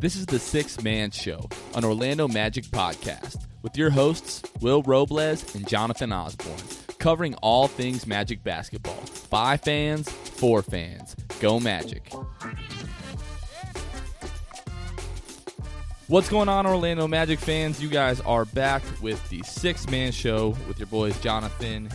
This is the Sixth Man Show, an Orlando Magic podcast, with your hosts, Will Robles and Jonathan Osborne, covering all things Magic basketball. By fans, for fans. Go Magic. What's going on, Orlando Magic fans? You guys are back with the Sixth Man Show with your boys, Jonathan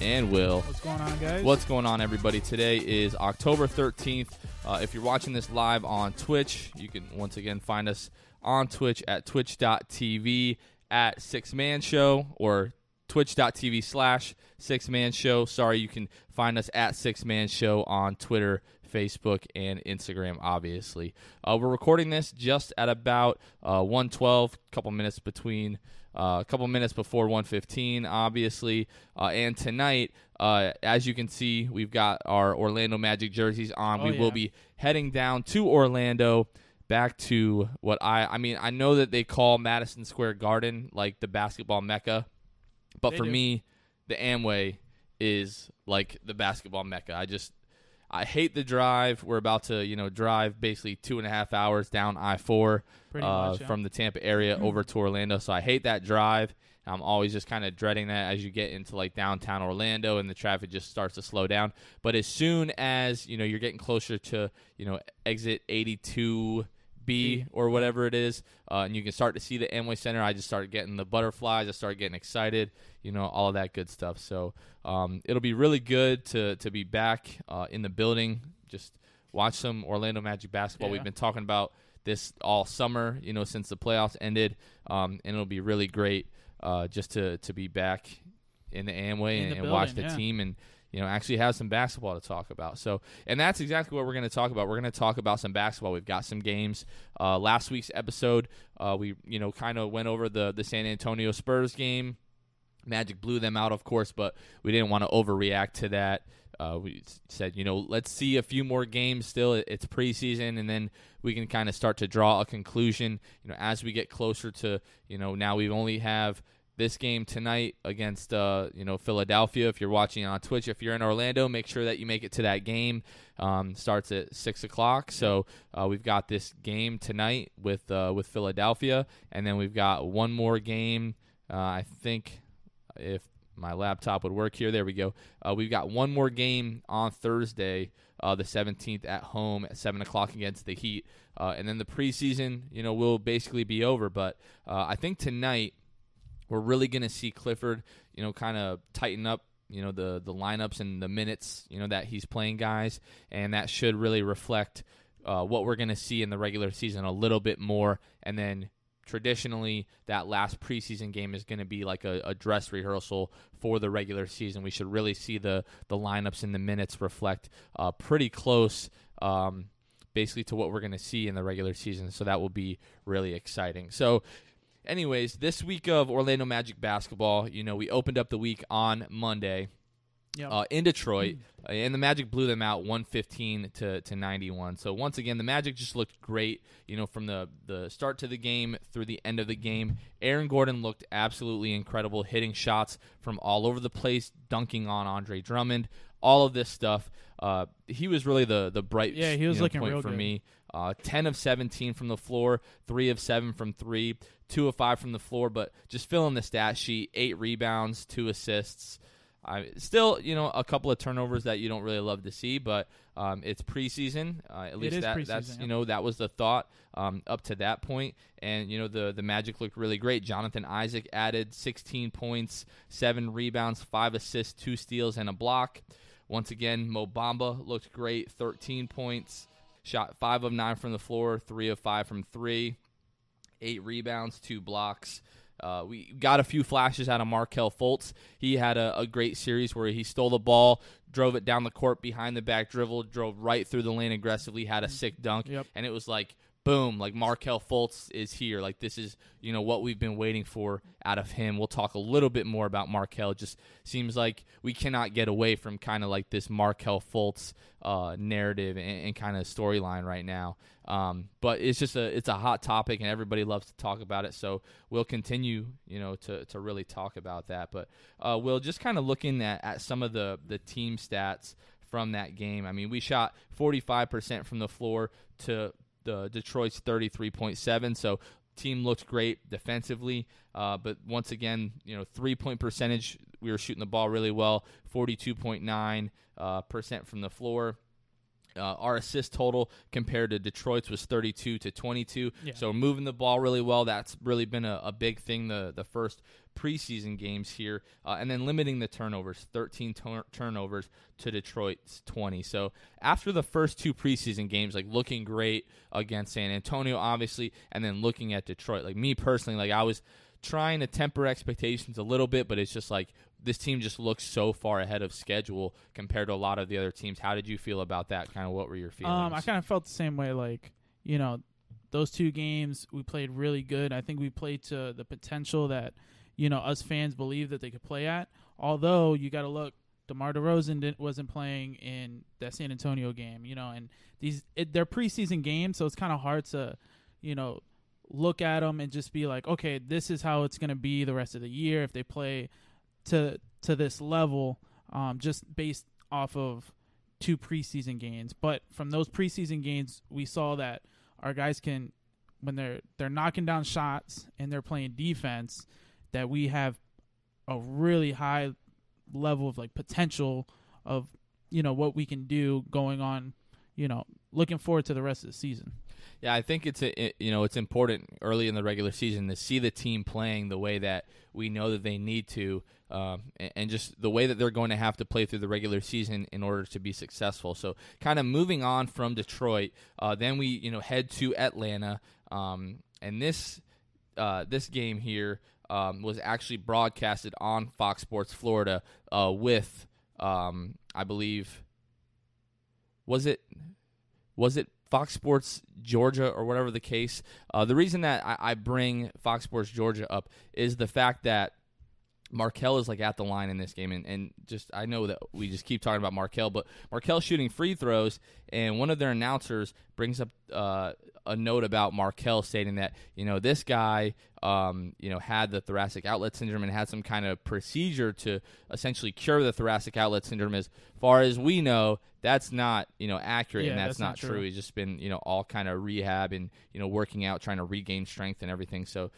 and Will. What's going on, guys? What's going on, everybody? Today is October 13th. Uh, if you're watching this live on Twitch, you can once again find us on Twitch at twitch.tv at Sixth Man Show or twitch.tv slash Sixth Man Show. Sorry, you can find us at Sixth Man Show on Twitter, Facebook, and Instagram, obviously. Uh, we're recording this just at about uh, 112, a couple minutes between. Uh, a couple minutes before 115, obviously. Uh, and tonight, uh, as you can see, we've got our Orlando Magic jerseys on. Oh, we will be heading down to Orlando, back to what I I mean. I know that they call Madison Square Garden like the basketball mecca, but They for do. me, the Amway is like the basketball mecca. I just I hate the drive. We're about to you know drive basically two and a half hours down I four uh, yeah. from the Tampa area over to Orlando. So I hate that drive. I'm always just kind of dreading that as you get into like downtown Orlando and the traffic just starts to slow down. But as soon as you know you're getting closer to you know exit 82 B or whatever it is, uh, and you can start to see the Amway Center. I just started getting the butterflies. I started getting excited. You know all of that good stuff. So um, it'll be really good to to be back uh, in the building. Just watch some Orlando Magic basketball. Yeah. We've been talking about this all summer, you know, since the playoffs ended, um, and it'll be really great uh, just to to be back in the Amway In and, the and watch the yeah. team and you know actually have some basketball to talk about. So, and that's exactly what we're going to talk about. We're going to talk about some basketball. We've got some games. Uh, last week's episode, uh, we you know kind of went over the the San Antonio Spurs game. Magic blew them out, of course, but we didn't want to overreact to that. Uh, we said, you know, let's see a few more games still. It- It's preseason, and then we can kind of start to draw a conclusion. You know, as we get closer to, you know, now we only have this game tonight against, uh, you know, Philadelphia. If you're watching on Twitch, if you're in Orlando, make sure that you make it to that game. Um, starts at six o'clock, so uh, we've got this game tonight with uh, with Philadelphia, and then we've got one more game. Uh, I think if my laptop would work here. There we go. Uh, we've got one more game on Thursday, uh, the 17th at home at 7 o'clock against the Heat. Uh, and then the preseason, you know, will basically be over. But uh, I think tonight we're really going to see Clifford, you know, kind of tighten up. You know the the lineups and the minutes, you know that he's playing guys, and that should really reflect uh, what we're going to see in the regular season a little bit more. And then traditionally that last preseason game is going to be like a, a dress rehearsal for the regular season. We should really see the the lineups and the minutes reflect uh, pretty close. Um, basically to what we're going to see in the regular season so that will be really exciting so anyways this week of orlando magic basketball you know we opened up the week on monday Yep. uh, in Detroit, uh, and the Magic blew them out 115 to, to 91. So once again, the Magic just looked great. You know, from the the start to the game through the end of the game, Aaron Gordon looked absolutely incredible, hitting shots from all over the place, dunking on Andre Drummond, all of this stuff. Uh, he was really the the bright Yeah, he was you know, looking point real for good. me. Uh, 10 of 17 from the floor, 3 of 7 from 3, 2 of 5 from the floor, but just filling the stat sheet 8 rebounds, 2 assists. I still, you know, a couple of turnovers that you don't really love to see, but um, it's preseason. Uh, at least that, preseason, that's you know that was the thought um, up to that point, and you know the the Magic looked really great. Jonathan Isaac added 16 points, seven rebounds, five assists, two steals, and a block. Once again, Mo Bamba looked great, 13 points, shot five of nine from the floor, three of five from three eight rebounds, two blocks. Uh, we got a few flashes out of Markelle Fultz. He had a, a great series where he stole the ball, drove it down the court behind the back dribble, drove right through the lane aggressively, had a sick dunk, Yep. and it was like boom, like Markelle Fultz is here. Like this is you know what we've been waiting for out of him. We'll talk a little bit more about Markelle. Just seems like we cannot get away from kind of like this Markelle Fultz uh, narrative and, and kind of storyline right now. Um, but it's just a it's a hot topic and everybody loves to talk about it. So we'll continue, you know, to, to really talk about that. But uh, we'll just kind of looking at, at some of the the team stats from that game. I mean, we shot 45% from the floor to the Detroit's 33.7. So team looked great defensively, uh, but once again, you know, three point percentage, we were shooting the ball really well, 42.9 uh, percent from the floor. Uh, our assist total compared to Detroit's was 32 to 22. Yeah. So moving the ball really well. That's really been a, a big thing the the first preseason games here, uh, and then limiting the turnovers, 13 tur- turnovers to Detroit's 20. So after the first two preseason games, like looking great against San Antonio, obviously, and then looking at Detroit, like me personally, like I was trying to temper expectations a little bit, but it's just like this team just looks so far ahead of schedule compared to a lot of the other teams. How did you feel about that? Kind of what were your feelings? Um, I kind of felt the same way. Like you know, those two games we played really good. I think we played to the potential that you know us fans believe that they could play at. Although you got to look, DeMar DeRozan didn't, wasn't playing in that San Antonio game. You know, and these it, they're preseason games, so it's kind of hard to you know look at them and just be like, okay, this is how it's going to be the rest of the year if they play to to this level, um, just based off of two preseason games. But from those preseason games, we saw that our guys can, when they're they're knocking down shots and they're playing defense, that we have a really high level of like potential of you know what we can do going on. You know, looking forward to the rest of the season. Yeah, I think it's a, it, you know it's important early in the regular season to see the team playing the way that we know that they need to, um, and, and, just the way that they're going to have to play through the regular season in order to be successful. So, kind of moving on from Detroit, uh, then we you know head to Atlanta, um, and this uh, this game here um, was actually broadcasted on Fox Sports Florida uh, with um, I believe was it was it Fox Sports Georgia or whatever the case. Uh, the reason that I, I, bring Fox Sports Georgia up is the fact that Markelle is like at the line in this game, and, and just I know that we just keep talking about Markelle, but Markelle shooting free throws, and one of their announcers brings up uh, a note about Markelle stating that you know this guy um, you know had the thoracic outlet syndrome and had some kind of procedure to essentially cure the thoracic outlet syndrome. As far as we know, that's not you know accurate yeah, and that's, that's not, not true. true. He's just been you know all kind of rehab and you know working out, trying to regain strength and everything. So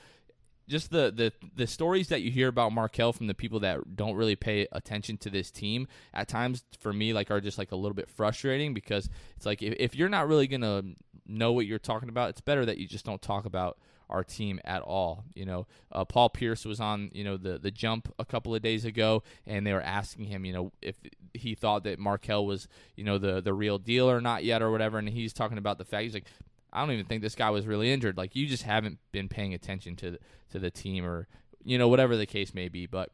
just the, the the stories that you hear about Markelle from the people that don't really pay attention to this team at times for me like are just like a little bit frustrating because it's like if, if you're not really gonna know what you're talking about, it's better that you just don't talk about our team at all. You know, uh, Paul Pierce was on you know the the jump a couple of days ago, and they were asking him you know if he thought that Markelle was you know the the real deal or not yet or whatever, and he's talking about the fact he's like. I don't even think this guy was really injured. Like you just haven't been paying attention to the, to the team or you know whatever the case may be. But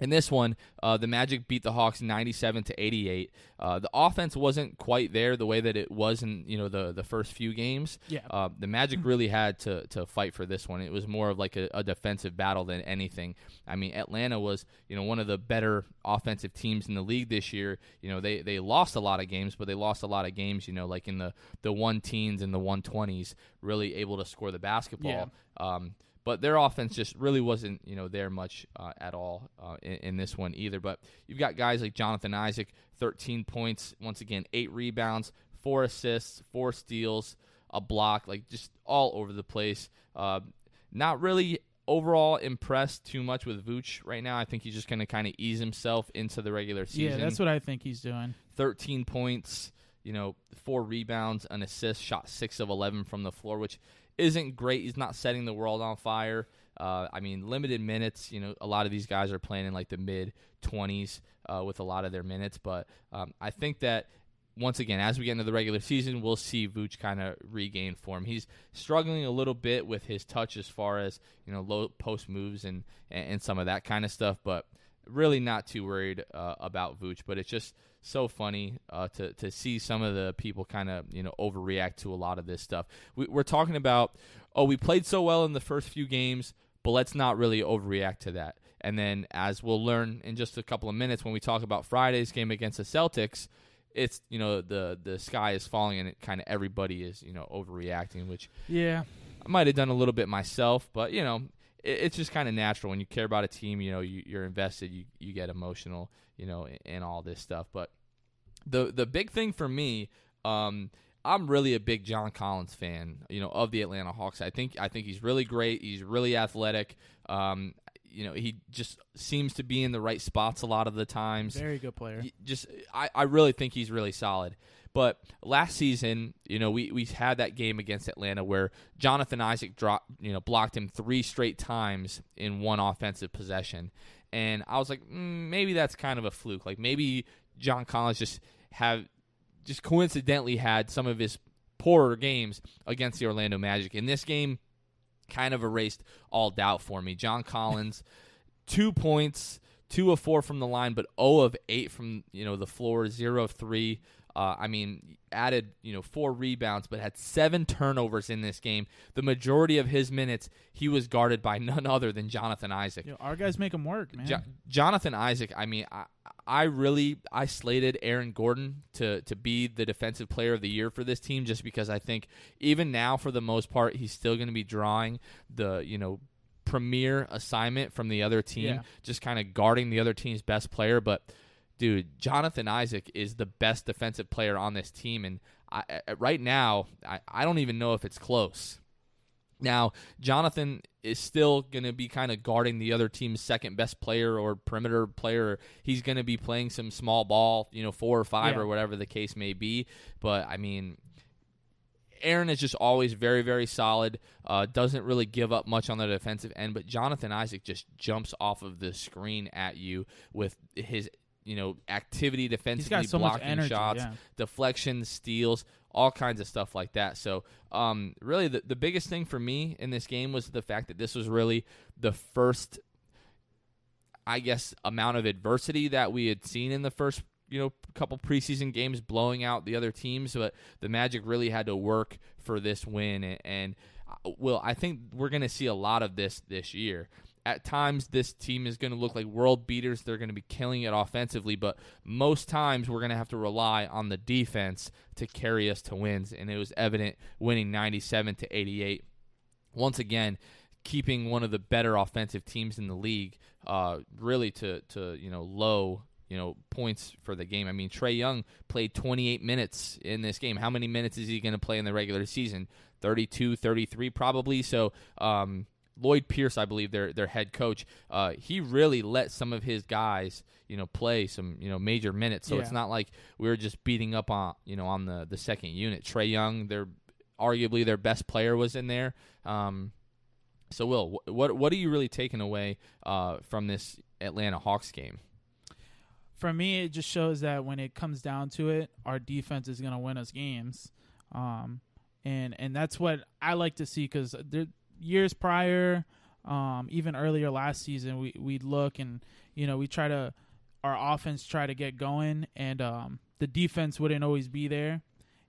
in this one, uh, the Magic beat the Hawks 97 to 88. Uh, the offense wasn't quite there the way that it was in you know the the first few games. Yeah. Uh, the Magic really had to to fight for this one. It was more of like a, a, defensive battle than anything. I mean, Atlanta was you know one of the better offensive teams in the league this year. You know they they lost a lot of games, but they lost a lot of games. You know like in the the one teens and the one twenties, really able to score the basketball. Yeah. Um, but their offense just really wasn't you know there much uh, at all uh, in, in, this one either. But you've got guys like Jonathan Isaac, 13 points, once again eight rebounds, four assists, four steals, a block, like just all over the place. Uh, not really overall impressed too much with Vooch right now. I think he's just going to kind of ease himself into the regular season. Yeah, that's what I think he's doing. 13 points, you know, four rebounds, an assist, shot six of 11 from the floor, which isn't great. He's not setting the world on fire. Uh, I mean, limited minutes. You know, a lot of these guys are playing in like the mid 20s uh, with a lot of their minutes. But um, I think that once again, as we get into the regular season, we'll see Vooch kind of regain form. He's struggling a little bit with his touch as far as you know low post moves and and, some of that kind of stuff. But really not too worried uh, about Vooch. But it's just so funny uh, to to see some of the people kind of you know overreact to a lot of this stuff. We, we're talking about oh we played so well in the first few games, but let's not really overreact to that. And then as we'll learn in just a couple of minutes when we talk about Friday's game against the Celtics, it's you know the the sky is falling and it kind of everybody is you know overreacting, which yeah I might have done a little bit myself, but you know it's just kind of natural when you care about a team. You know, you, are invested. You you get emotional. You know, and all this stuff. But the the big thing for me, um, I'm really a big John Collins fan, you know, of the Atlanta Hawks. I think I think he's really great. He's really athletic. Um, you know, he just seems to be in the right spots a lot of the times. Very good player. He just I, I really think he's really solid. But last season, you know, we, we had that game against Atlanta where Jonathan Isaac dropped, you know, blocked him three straight times in one offensive possession, and I was like, mm, maybe that's kind of a fluke. Like maybe John Collins just have just coincidentally had some of his poorer games against the Orlando Magic. In this game, kind of erased all doubt for me. John Collins, two points, two of four from the line, but 0 of eight from you know the floor, zero of three. Uh, I mean, added you know four rebounds, but had seven turnovers in this game. The majority of his minutes, he was guarded by none other than Jonathan Isaac. Yo, our guys make him work, man. Jo- Jonathan Isaac. I mean, I, I really I slated Aaron Gordon to to be the defensive player of the year for this team just because I think even now for the most part he's still going to be drawing the you know premier assignment from the other team, Yeah. just kind of guarding the other team's best player. But dude, Jonathan Isaac is the best defensive player on this team, and I, right now I, I don't even know if it's close. Now, Jonathan is still going to be kind of guarding the other team's second best player or perimeter player. He's going to be playing some small ball, you know, four or five Yeah. or whatever the case may be. But I mean, Aaron is just always very, very solid. Uh, doesn't really give up much on the defensive end, but Jonathan Isaac just jumps off of the screen at you with his, you know, activity defensively, so blocking energy. shots, yeah. deflections, steals, all kinds of stuff like that. So, um, really, the, the biggest thing for me in this game was the fact that this was really the first, I guess, amount of adversity that we had seen in the first, you know, couple preseason games, blowing out the other teams. But the Magic really had to work for this win, and, and uh, well, I think we're going to see a lot of this this year. At times, this team is going to look like world beaters. They're going to be killing it offensively, but most times we're going to have to rely on the defense to carry us to wins. And it was evident winning 97 to 88. Once again, keeping one of the better offensive teams in the league, uh, really to to you know low you know points for the game. I mean, Trae Young played 28 minutes in this game. How many minutes is he going to play in the regular season? 32, 33 probably. So. Um, Lloyd Pierce, I believe their their head coach, uh, he really let some of his guys, you know, play some you know major minutes. So it's not like we were just beating up on you know on the the second unit. Trae Young, their arguably their best player, was in there. Um, so Will, what what are you really taking away uh, from this Atlanta Hawks game? for me, it just shows that when it comes down to it, our defense is going to win us games, um, and and that's what I like to see because years prior, um, even earlier last season, we we'd look and you know we try to our offense try to get going, and um, the defense wouldn't always be there,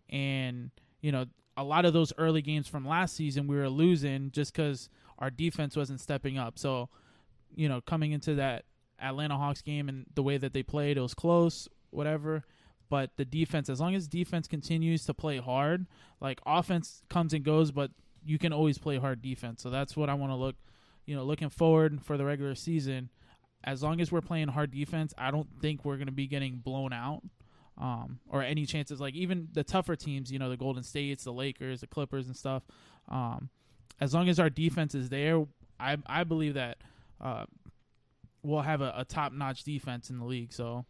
and you know a lot of those early games from last season we were losing just because our defense wasn't stepping up. So, you know, coming into that Atlanta Hawks game and the way that they played, it was close, whatever. But the defense, as long as defense continues to play hard, like offense comes and goes, but you can always play hard defense. So that's what I want to look, you know, looking forward for the regular season. As long as we're playing hard defense, I don't think we're going to be getting blown out um, or any chances. Like even the tougher teams, you know, the Golden States, the Lakers, the Clippers, and stuff. Um, as long as our defense is there, I I believe that uh, we'll have a, a top notch defense in the league. So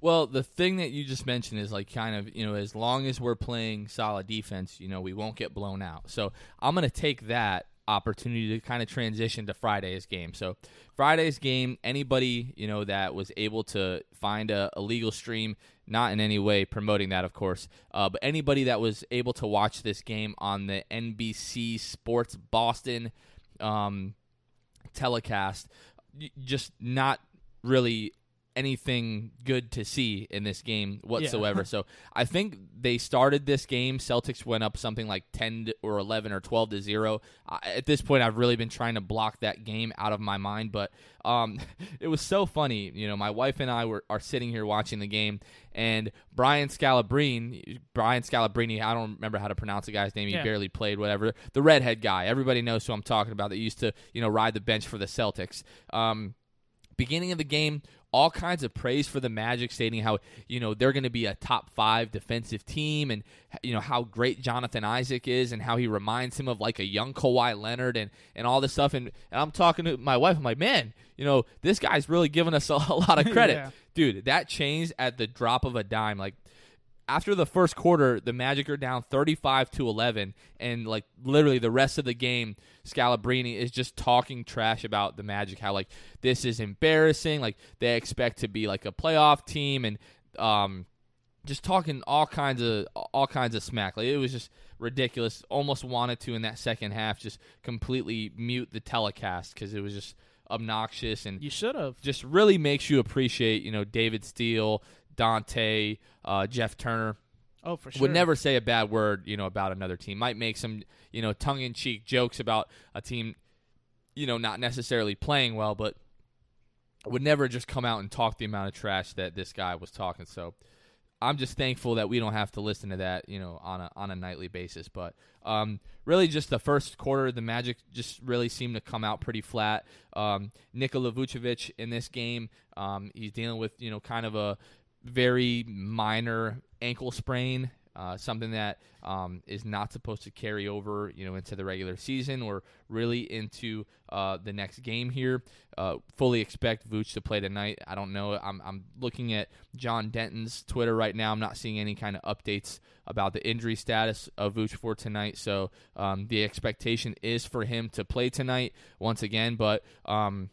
Well, the thing that you just mentioned is like kind of, you know, as long as we're playing solid defense, you know, we won't get blown out. So I'm going to take that opportunity to kind of transition to Friday's game. So Friday's game, anybody, you know, that was able to find a, a legal stream, not in any way promoting that, of course, uh, but anybody that was able to watch this game on the NBC Sports Boston um, telecast, just not really anything good to see in this game whatsoever. so I think they started this game. Celtics went up something like ten or eleven or twelve to zero. I, at this point, I've really been trying to block that game out of my mind, but um, it was so funny. You know, my wife and I were are sitting here watching the game, and Brian Scalabrine, Brian Scalabrine, I don't remember how to pronounce the guy's name. He Yeah. barely played, whatever. The redhead guy. Everybody knows who I'm talking about. That used to, you know, ride the bench for the Celtics. Um, beginning of the game, all kinds of praise for the Magic, stating how you know they're going to be a top five defensive team, and you know how great Jonathan Isaac is, and how he reminds him of like a young Kawhi Leonard, and and all this stuff. And, and I'm talking to my wife, I'm like, man, you know this guy's really giving us a, a lot of credit, Yeah. dude. That changed at the drop of a dime, like. After the first quarter, the Magic are down 35 to 11, and like literally the rest of the game, Scalabrini is just talking trash about the Magic. How like this is embarrassing. Like they expect to be like a playoff team, and um, just talking all kinds of all kinds of smack. Like it was just ridiculous. Almost wanted to in that second half just completely mute the telecast because it was just obnoxious and You should have. just really makes you appreciate you know David Steele, Dante, uh, Jeff Turner Oh, for sure. would never say a bad word, you know, about another team. Might make some, you know, tongue-in-cheek jokes about a team, you know, not necessarily playing well, but would never just come out and talk the amount of trash that this guy was talking. So I'm just thankful that we don't have to listen to that, you know, on a on a nightly basis. But um, really, just the first quarter, the Magic just really seemed to come out pretty flat. Um, Nikola Vucevic in this game, um, he's dealing with you know kind of a very minor ankle sprain, uh, something that um, is not supposed to carry over, you know, into the regular season or really into uh, the next game here. Uh, fully expect Vooch to play tonight. I don't know. I'm, I'm looking at John Denton's Twitter right now. I'm not seeing any kind of updates about the injury status of Vooch for tonight. So um, the expectation is for him to play tonight once again, but. Um,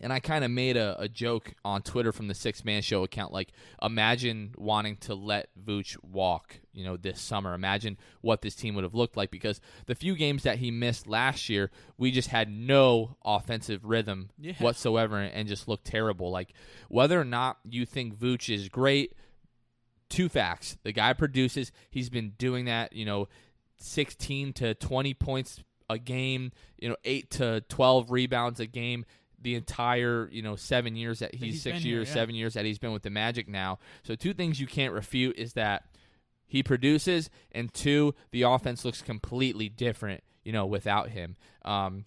and I kind of made a, a joke on Twitter from the Sixth Man Show account, like, imagine wanting to let Vooch walk, you know, this summer. Imagine what this team would have looked like because the few games that he missed last year, we just had no offensive rhythm Yeah. whatsoever and just looked terrible. Like, whether or not you think Vooch is great, two facts. The guy produces, he's been doing that, you know, 16 to 20 points a game, you know, 8 to 12 rebounds a game the entire, you know, 7 years that he's, he's 6 been here, years, yeah. 7 years that he's been with the Magic now. So two things you can't refute is that he produces and two, the offense looks completely different, you know, without him. Um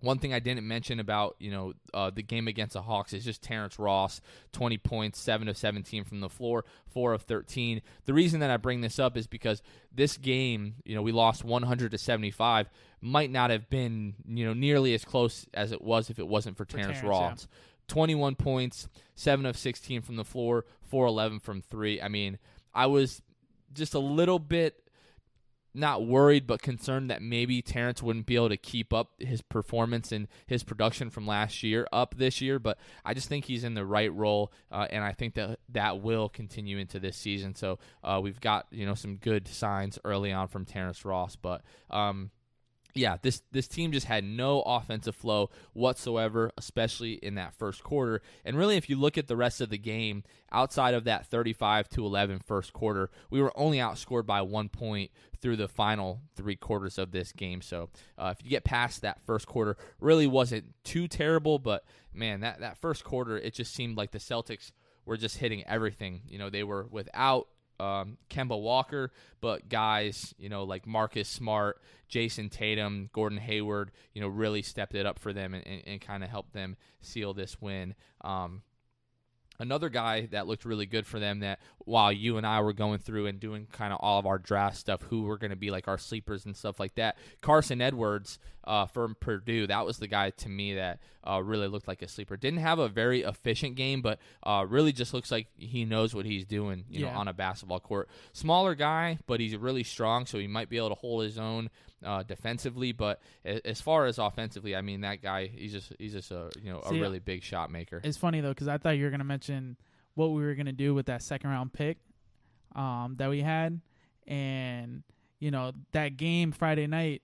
one thing I didn't mention about you know uh, the game against the Hawks is just Terrence Ross, twenty points, seven of seventeen from the floor, four of thirteen. The reason that I bring this up is because this game, you know, we lost one hundred to seventy five, might not have been you know nearly as close as it was if it wasn't for, Terrence, Terrence, Ross. Twenty one points, seven of sixteen from the floor, four eleven from three. I mean, I was just a little bit not worried but concerned that maybe Terrence wouldn't be able to keep up his performance and his production from last year up this year. But I just think he's in the right role, uh, and I think that that will continue into this season. So uh, we've got you know some good signs early on from Terrence Ross, but. Um, yeah, this this team just had no offensive flow whatsoever, especially in that first quarter. And really, if you look at the rest of the game, outside of that 35 to 11 first quarter, we were only outscored by one point through the final three quarters of this game. So uh, if you get past that first quarter, really wasn't too terrible. But man, that that first quarter, it just seemed like the Celtics were just hitting everything. You know, they were without um, Kemba Walker, but guys, you know, like Marcus Smart, Jayson Tatum, Gordon Hayward, you know, really stepped it up for them and, and, and kind of helped them seal this win. Um, another guy that looked really good for them that while you and I were going through and doing kind of all of our draft stuff, who were going to be like our sleepers and stuff like that, Carsen Edwards uh, from Purdue, that was the guy to me that uh, really looked like a sleeper. Didn't have a very efficient game, but uh, really just looks like he knows what he's doing, you know, on a basketball court. Smaller guy, but he's really strong, so he might be able to hold his own uh, defensively. But as far as offensively, I mean, that guy, he's just he's just a you know a really big shot maker. It's funny though because I thought you were gonna mention what we were gonna do with that second round pick um, that we had, and you know that game Friday night.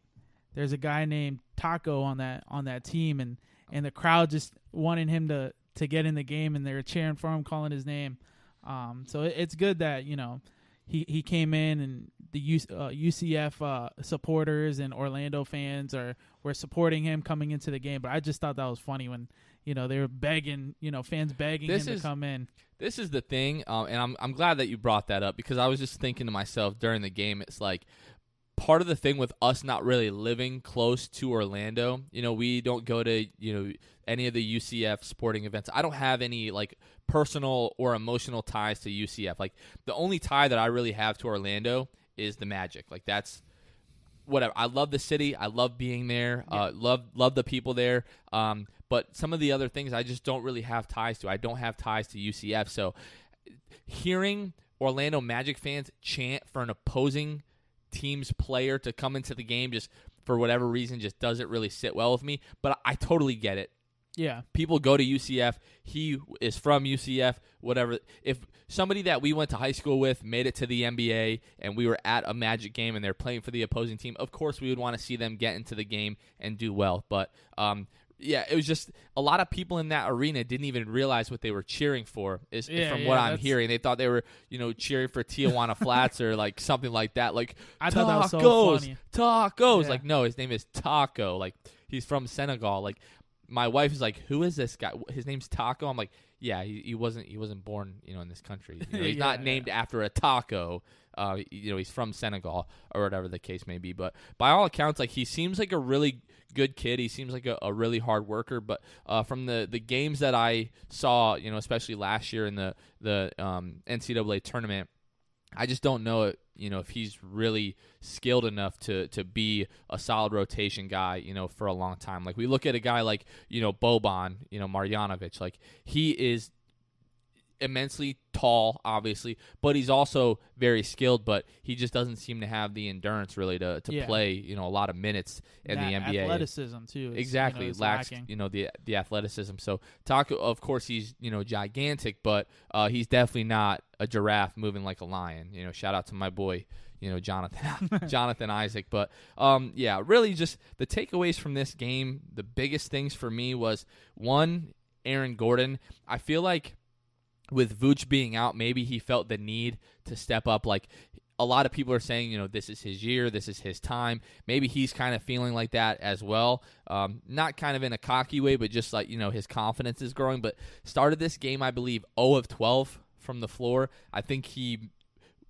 There's a guy named Tacko on that on that team, and and the crowd just wanted him to to get in the game, and they were cheering for him, calling his name. Um, so it, it's good that you know he he came in and the U, uh, UCF uh, supporters and Orlando fans are were supporting him coming into the game. But I just thought that was funny when you know they were begging, you know, fans begging This him is- to come in. This is the thing, um, and I'm I'm glad that you brought that up because I was just thinking to myself during the game. It's like part of the thing with us not really living close to Orlando, you know, we don't go to, you know, any of the UCF sporting events. I don't have any like personal or emotional ties to UCF. Like the only tie that I really have to Orlando is the Magic. Like that's whatever. I love the city. I love being there. Yeah. Uh, love love the people there. Um, but some of the other things I just don't really have ties to. I don't have ties to UCF. So hearing Orlando Magic fans chant for an opposing team's player to come into the game just for whatever reason just doesn't really sit well with me. But I totally get it. Yeah. People go to UCF. He is from UCF. Whatever. If somebody that we went to high school with made it to the NBA and we were at a Magic game and they're playing for the opposing team, of course we would want to see them get into the game and do well. But um, yeah, it was just a lot of people in that arena didn't even realize what they were cheering for. Is Yeah, from yeah, what I'm hearing, they thought they were you know cheering for Tijuana Flats or like something like that. Like I was so tacos, funny. tacos. Yeah. Like no, his name is Tacko. Like he's from Senegal. Like my wife is like, who is this guy? His name's Tacko. I'm like, yeah, he, he wasn't he wasn't born you know in this country. You know, he's not named after a taco. Uh, you know, he's from Senegal or whatever the case may be. But by all accounts, like he seems like a really good kid. He seems like a, a really hard worker. But uh, from the, the games that I saw, you know, especially last year in the the um, NCAA tournament, I just don't know, it you know, if he's really skilled enough to to be a solid rotation guy, you know, for a long time. Like we look at a guy like you know Boban, you know Marjanovic, like he is immensely tall, obviously, but he's also very skilled. But he just doesn't seem to have the endurance really to to Yeah. play, you know, a lot of minutes in That the NBA. Athleticism too. is, Exactly, You know, lacks lacking. you know the the athleticism. So Tacko, of course, he's you know gigantic, but uh, he's definitely not a giraffe moving like a lion. You know, shout out to my boy, you know Jonathan Jonathan Isaac. But um, yeah, really, just the takeaways from this game. The biggest things for me was one, Aaron Gordon. I feel like with Vooch being out, maybe he felt the need to step up. Like a lot of people are saying, you know, this is his year, this is his time. Maybe he's kind of feeling like that as well. Um, not kind of in a cocky way, but just like, you know, his confidence is growing. But started this game, I believe, 0 of 12 from the floor. I think he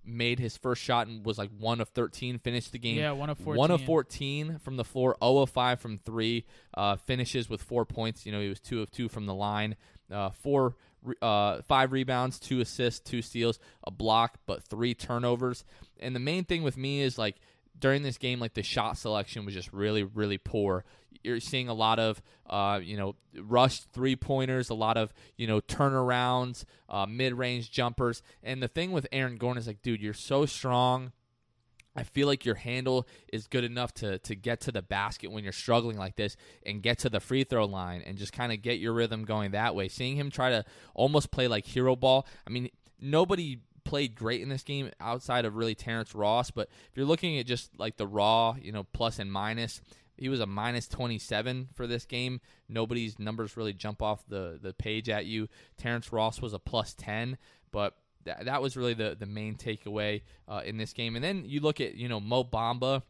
made his first shot and was like 1 of 13, finished the game. Yeah, one of 14. One of 14 from the floor, 0 of 5 from three, uh, finishes with four points. You know, he was 2 of 2 from the line, uh, four, re- uh, five rebounds, two assists, two steals, a block, but three turnovers. And the main thing with me is like during this game, like the shot selection was just really, really poor. You're seeing a lot of, uh, you know, rushed three pointers, a lot of, you know, turnarounds, uh, mid range jumpers. And the thing with Aaron Gordon is like, dude, you're so strong. I feel like your handle is good enough to to get to the basket when you're struggling like this and get to the free throw line and just kind of get your rhythm going that way. Seeing him try to almost play like hero ball. I mean, nobody played great in this game outside of really Terrence Ross, but if you're looking at just like the raw, you know, plus and minus, he was a minus 27 for this game. Nobody's numbers really jump off the the page at you. Terrence Ross was a plus 10, but that, that was really the, the main takeaway uh, in this game. And then you look at, you know, Mo Bamba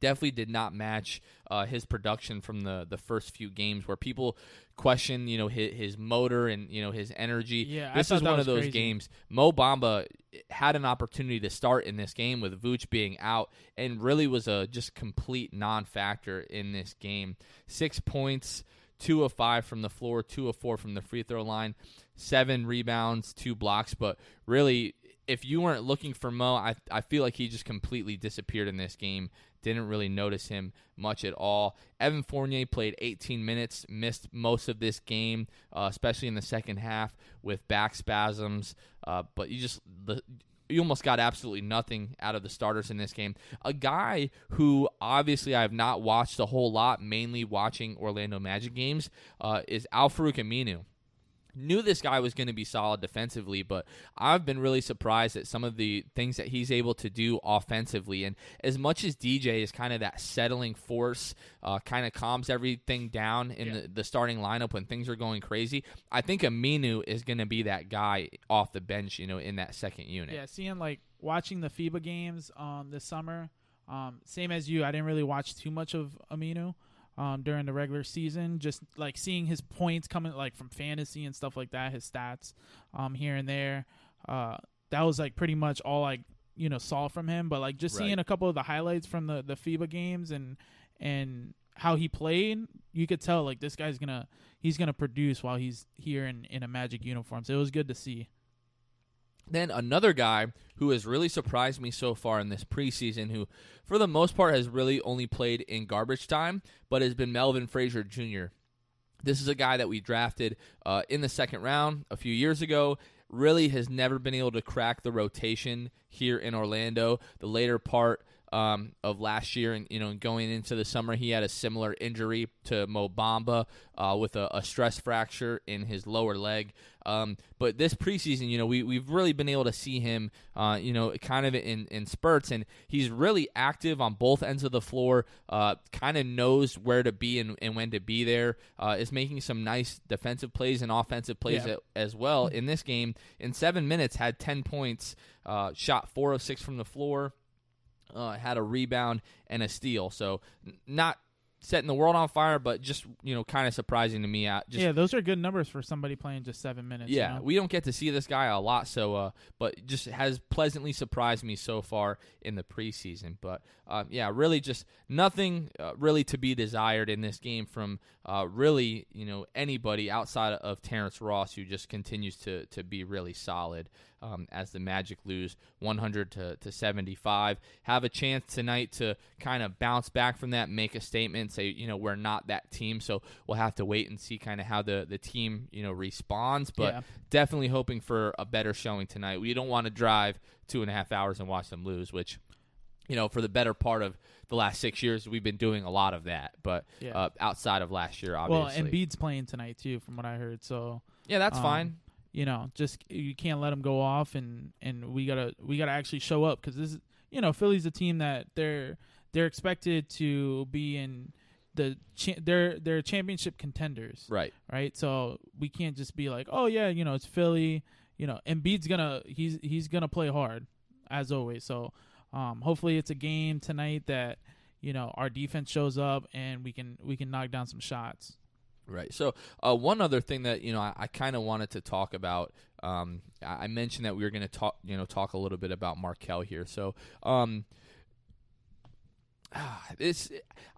definitely did not match uh, his production from the, the first few games where people question, you know, his, his motor and, you know, his energy. Yeah, this is one of those crazy. games. Mo Bamba had an opportunity to start in this game with Vooch being out and really was a just complete non-factor in this game. Six points, two of five from the floor, two of four from the free throw line, seven rebounds, two blocks. But really, if you weren't looking for Mo, I I feel like he just completely disappeared in this game. Didn't really notice him much at all. Evan Fournier played 18 minutes, missed most of this game, uh, especially in the second half with back spasms. Uh, but you just the you almost got absolutely nothing out of the starters in this game. A guy who obviously I have not watched a whole lot, mainly watching Orlando Magic games, uh, is Al-Farouq Aminu. Knew this guy was going to be solid defensively, but I've been really surprised at some of the things that he's able to do offensively. And as much as DJ is kind of that settling force, uh, kind of calms everything down in Yeah. the, the starting lineup when things are going crazy, I think Aminu is going to be that guy off the bench, you know, in that second unit. Yeah, seeing like watching the FIBA games um this summer. Um, same as you, I didn't really watch too much of Aminu um during the regular season. Just like seeing his points coming like from fantasy and stuff like that, his stats um here and there. Uh, that was like pretty much all I you know saw from him, but like just Right. seeing a couple of the highlights from the the FIBA games and and how he played, you could tell like this guy's gonna he's gonna produce while he's here in in a Magic uniform. So it was good to see. Then another guy who has really surprised me so far in this preseason, who for the most part has really only played in garbage time, but has been Melvin Frazier Jr. This is a guy that we drafted uh, in the second round a few years ago. Really has never been able to crack the rotation here in Orlando. The later part um, of last year, and you know, going into the summer, he had a similar injury to Mo Bamba uh, with a, a stress fracture in his lower leg. Um, but this preseason, you know, we we've really been able to see him, uh, you know, kind of in in spurts, and he's really active on both ends of the floor. Uh, kind of knows where to be and, and when to be there. Uh, is making some nice defensive plays and offensive plays Yeah. as well in this game. In seven minutes, had ten points, uh, shot four of six from the floor uh, had a rebound and a steal. So not setting the world on fire, but just you know, kind of surprising to me. Uh, just, yeah, those are good numbers for somebody playing just seven minutes. you yeah, know? we don't get to see this guy a lot, so uh, but just has pleasantly surprised me so far in the preseason. But uh, yeah, really just nothing uh, really to be desired in this game from uh, really you know anybody outside of Terrence Ross, who just continues to to be really solid. Um, as the Magic lose 100 to, to 75, have a chance tonight to kind of bounce back from that, make a statement, say you know we're not that team, so we'll have to wait and see kind of how the the team you know responds. But Yeah. definitely hoping for a better showing tonight. We don't want to drive two and a half hours and watch them lose, which, you know, for the better part of the last six years, we've been doing a lot of that. But Yeah. uh, outside of last year, obviously. well, Embiid's playing tonight too, from what I heard. So yeah, that's um, fine. you know, just you can't let them go off, and and we gotta we gotta actually show up because this is you know Philly's a team that they're they're expected to be in the cha- they're they're championship contenders, Right. right? So we can't just be like, oh yeah, you know, it's Philly. You know, Embiid's gonna he's he's gonna play hard as always. So um, hopefully it's a game tonight that you know our defense shows up and we can we can knock down some shots. Right. So uh, one other thing that you know I, I kind of wanted to talk about. Um, I mentioned that we were going to talk, you know, talk a little bit about Markelle here. So um, this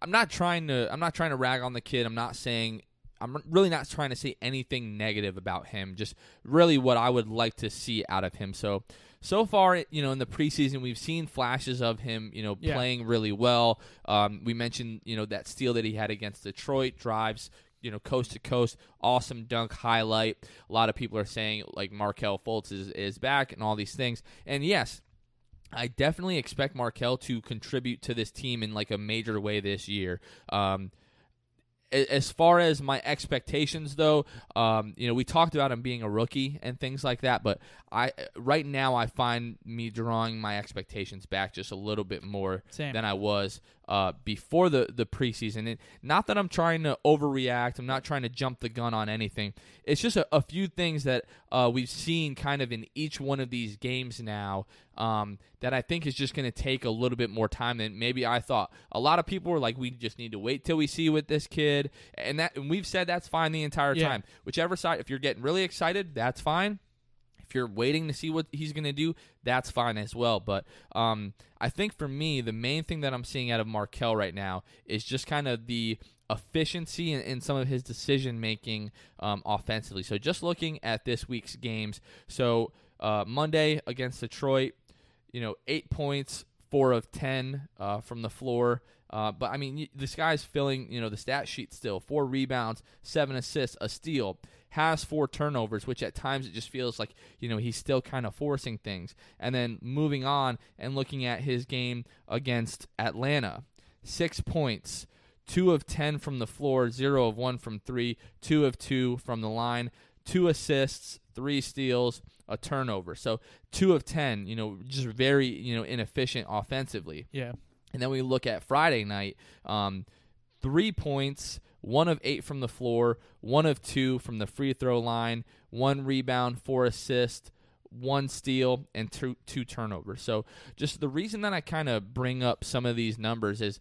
I'm not trying to I'm not trying to rag on the kid. I'm not saying I'm really not trying to say anything negative about him. Just really what I would like to see out of him. So so far, you know, in the preseason, we've seen flashes of him, you know, Yeah. playing really well. Um, we mentioned, you know, that steal that he had against Detroit, drives, you know, coast to coast, awesome dunk highlight. A lot of people are saying like Markelle Fultz is, is back and all these things. And yes, I definitely expect Markelle to contribute to this team in like a major way this year. Um, as far as my expectations, though, um, you know, we talked about him being a rookie and things like that, but I right now I find me drawing my expectations back just a little bit more Same. than I was uh, before the the preseason. And not that I'm trying to overreact. I'm not trying to jump the gun on anything. It's just a, a few things that uh, we've seen kind of in each one of these games now um, that I think is just going to take a little bit more time than maybe I thought. A lot of people were like, "We just need to wait till we see with this kid," and that and we've said that's fine the entire Yeah. time. Whichever side, if you're getting really excited, that's fine if you're waiting to see what he's going to do, that's fine as well. But um, I think for me, the main thing that I'm seeing out of Markelle right now is just kind of the efficiency in, in some of his decision making um, offensively. So just looking at this week's games, so uh, Monday against Detroit, you know, eight points, four of ten uh, from the floor. Uh, but I mean, this guy's filling, you know, the stat sheet still. Four rebounds, seven assists, a steal. Has four turnovers, which at times it just feels like you know he's still kind of forcing things. And then moving on and looking at his game against Atlanta, six points, two of ten from the floor, zero of one from three, two of two from the line, two assists, three steals, a turnover. So two of ten, you know, just very you know inefficient offensively. Yeah. And then we look at Friday night, um, three points, one of eight from the floor, one of two from the free throw line, one rebound, four assists, one steal, and two, two turnovers. So just the reason that I kind of bring up some of these numbers is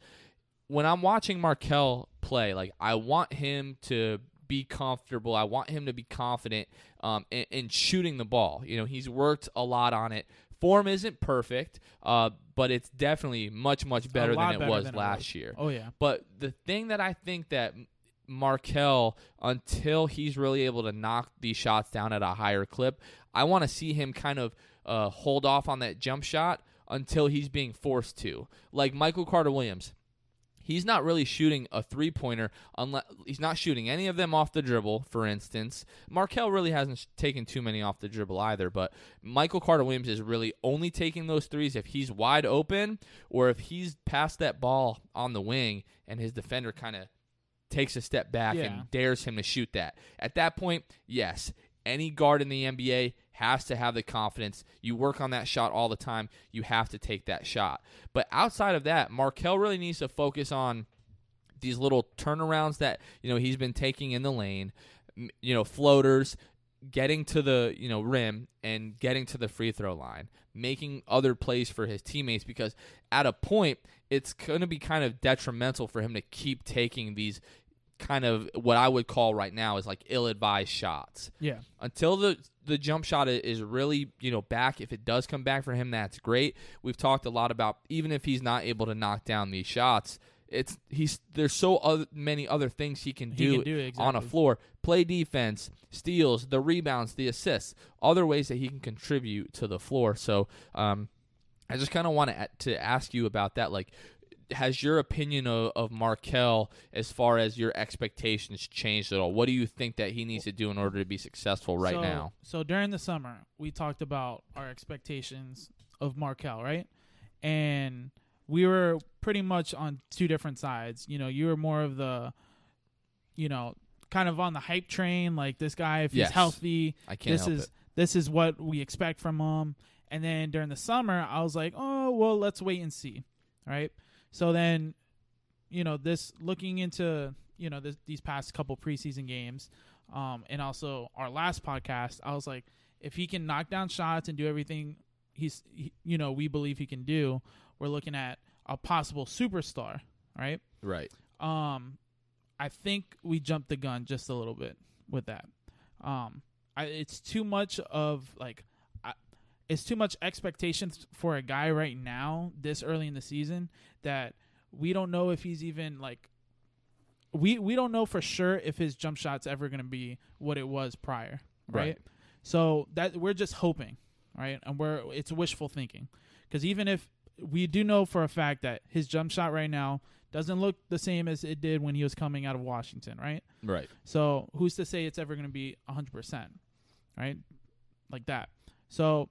when I'm watching Markelle play, like I want him to be comfortable. I want him to be confident um, in, in shooting the ball. You know, he's worked a lot on it form isn't perfect, uh, but it's definitely much much better than it better was than it last was. year. Oh yeah. But the thing that I think that Markelle, until he's really able to knock these shots down at a higher clip, I want to see him kind of uh, hold off on that jump shot until he's being forced to. Like Michael Carter Williams, he's not really shooting a three pointer unless he's not shooting any of them off the dribble, for instance. Markelle really hasn't sh- taken too many off the dribble either, but Michael Carter Williams is really only taking those threes if he's wide open or if he's passed that ball on the wing and his defender kind of takes a step back Yeah. and dares him to shoot that. At that point, yes, any guard in the NBA has to have the confidence. You work on that shot all the time. You have to take that shot. But outside of that, Markelle really needs to focus on these little turnarounds that you know he's been taking in the lane, you know, floaters, getting to the you know rim and getting to the free throw line, making other plays for his teammates because at a point it's going to be kind of detrimental for him to keep taking these kind of what I would call right now is like ill-advised shots Yeah. until the the jump shot is really you know back. If it does come back for him that's great. We've talked a lot about even if he's not able to knock down these shots it's he's there's so other, many other things he can He do, can do it, on a floor. Play defense steals the rebounds the assists other ways that he can contribute to the floor. So um i just kind of want to to ask you about that. Like has your opinion of, of Markelle as far as your expectations changed at all? What do you think that he needs to do in order to be successful right so, now? So during the summer, we talked about our expectations of Markelle, right? And we were pretty much on two different sides. You know, you were more of the, you know, kind of on the hype train, like this guy, if Yes. he's healthy, I can't this is it. this is what we expect from him. And then during the summer, I was like, oh well, let's wait and see, right? So then, you know, this looking into you know this, these past couple preseason games, um, and also our last podcast, I was like, if he can knock down shots and do everything he's he, you know we believe he can do, we're looking at a possible superstar, right? Right. Um, I think we jumped the gun just a little bit with that. Um, I, it's too much of like, it's too much expectations for a guy right now this early in the season that we don't know if he's even like. We we don't know for sure if his jump shot's ever going to be what it was prior, right? Right. So that we're just hoping, right? And we're it's wishful thinking because even if we do know for a fact that his jump shot right now doesn't look the same as it did when he was coming out of Washington, right? Right. So who's to say it's ever going to be 100%, right? Like that. So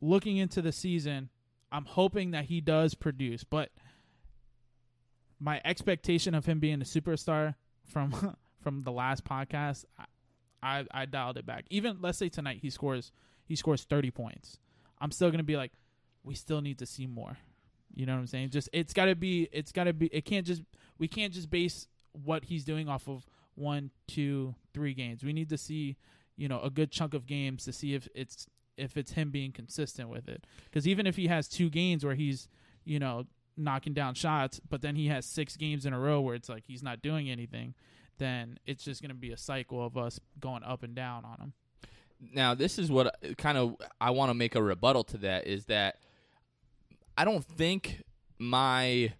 looking into the season, I'm hoping that he does produce, but my expectation of him being a superstar from from the last podcast, I, I I dialed it back. Even let's say tonight he scores he scores 30 points. I'm still going to be like we still need to see more. You know what I'm saying? Just it's got to be it's got to be it can't just we can't just base what he's doing off of one, two, three games. We need to see, you know, a good chunk of games to see if it's if it's him being consistent with it. Because even if he has two games where he's, you know, knocking down shots, but then he has six games in a row where it's like he's not doing anything, then it's just going to be a cycle of us going up and down on him. Now, this is what kind of I want to make a rebuttal to that is that I don't think my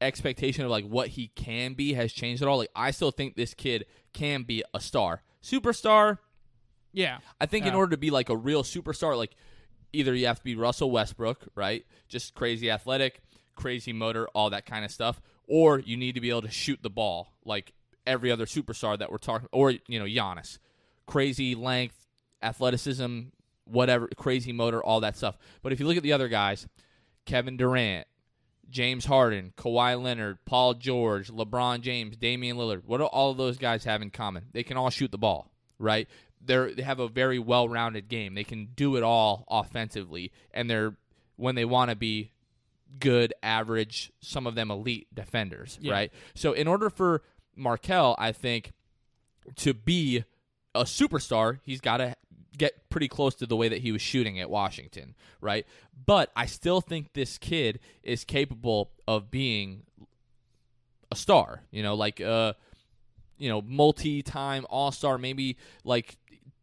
expectation of like what he can be has changed at all. Like I still think this kid can be a star. Superstar, Yeah. I think in order to be like a real superstar, like either you have to be Russell Westbrook, right? Just crazy athletic, crazy motor, all that kind of stuff, or you need to be able to shoot the ball like every other superstar that we're talking, or you know Giannis, crazy length, athleticism, whatever, crazy motor, all that stuff. But if you look at the other guys, Kevin Durant, James Harden, Kawhi Leonard, Paul George, LeBron James, Damian Lillard. What do all of those guys have in common? They can all shoot the ball, right? They're they have a very well-rounded game. They can do it all offensively, and they're when they want to be good, average, some of them elite defenders, Yeah. right? So in order for Markelle, I think to be a superstar, he's got to get pretty close to the way that he was shooting at Washington, right? But I still think this kid is capable of being a star, you know, like uh you know, multi-time all-star, maybe like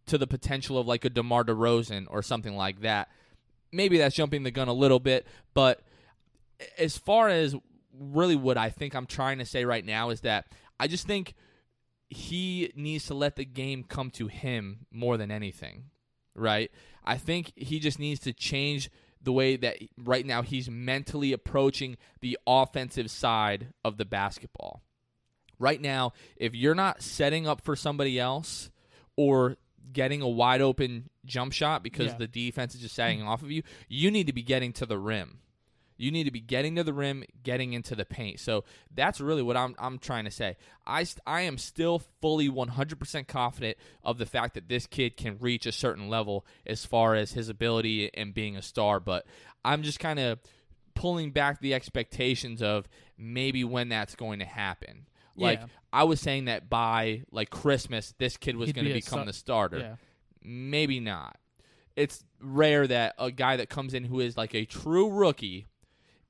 to the potential of like a DeMar DeRozan or something like that. maybe that's jumping the gun a little bit, but as far as really what I think I'm trying to say right now is that I just think he needs to let the game come to him more than anything, right? I think he just needs to change the way that right now he's mentally approaching the offensive side of the basketball. Right now, if you're not setting up for somebody else or getting a wide open jump shot because Yeah. the defense is just sagging mm. off of you, you need to be getting to the rim. You need to be getting to the rim, getting into the paint. So that's really what I'm I'm trying to say. I I am still fully 100% confident of the fact that this kid can reach a certain level as far as his ability and being a star, but I'm just kind of pulling back the expectations of maybe when that's going to happen. Like Yeah. I was saying that by like Christmas this kid was going to be become star- the starter Yeah. maybe not. It's rare that a guy that comes in who is like a true rookie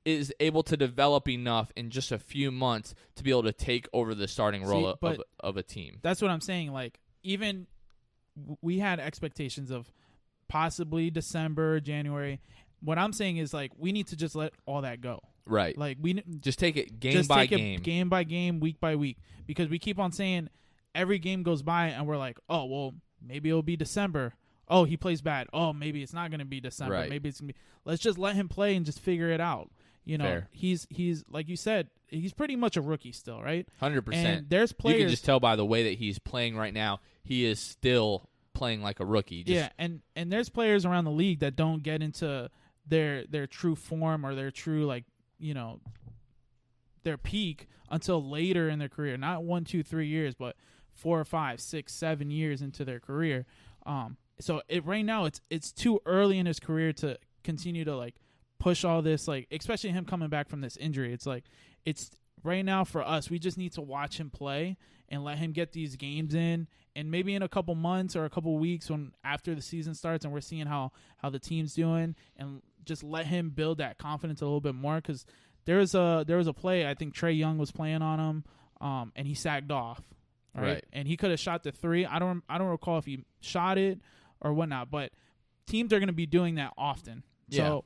is able to develop enough in just a few months to be able to take over the starting role See, of, of, of a team. That's what I'm saying. Like even we had expectations of possibly December, January. What I'm saying is like we need to just let all that go. Right. Like we just take it game just by take game. it game by game, week by week, because we keep on saying every game goes by and we're like, oh well, maybe it'll be December. Oh, he plays bad. Oh, maybe it's not going to be December. Right. Maybe it's going to be. Let's just let him play and just figure it out. You know, Fair. he's he's like you said, he's pretty much a rookie still, right? 100%. There's players you can just tell by the way that he's playing right now, he is still playing like a rookie. Just, yeah, and and there's players around the league that don't get into their their true form or their true like you know their peak until later in their career, not one, two, three years, but four or five, six, seven years into their career. Um, so it right now it's it's too early in his career to continue to like push all this like especially him coming back from this injury. It's like it's right now for us we just need to watch him play and let him get these games in and maybe in a couple months or a couple weeks when after the season starts and we're seeing how how the team's doing and just let him build that confidence a little bit more. Because there was a there was a play I think Trae Young was playing on him um and he sacked off right, Right. and he could have shot the three. I don't I don't recall if he shot it or whatnot but teams are going to be doing that often. So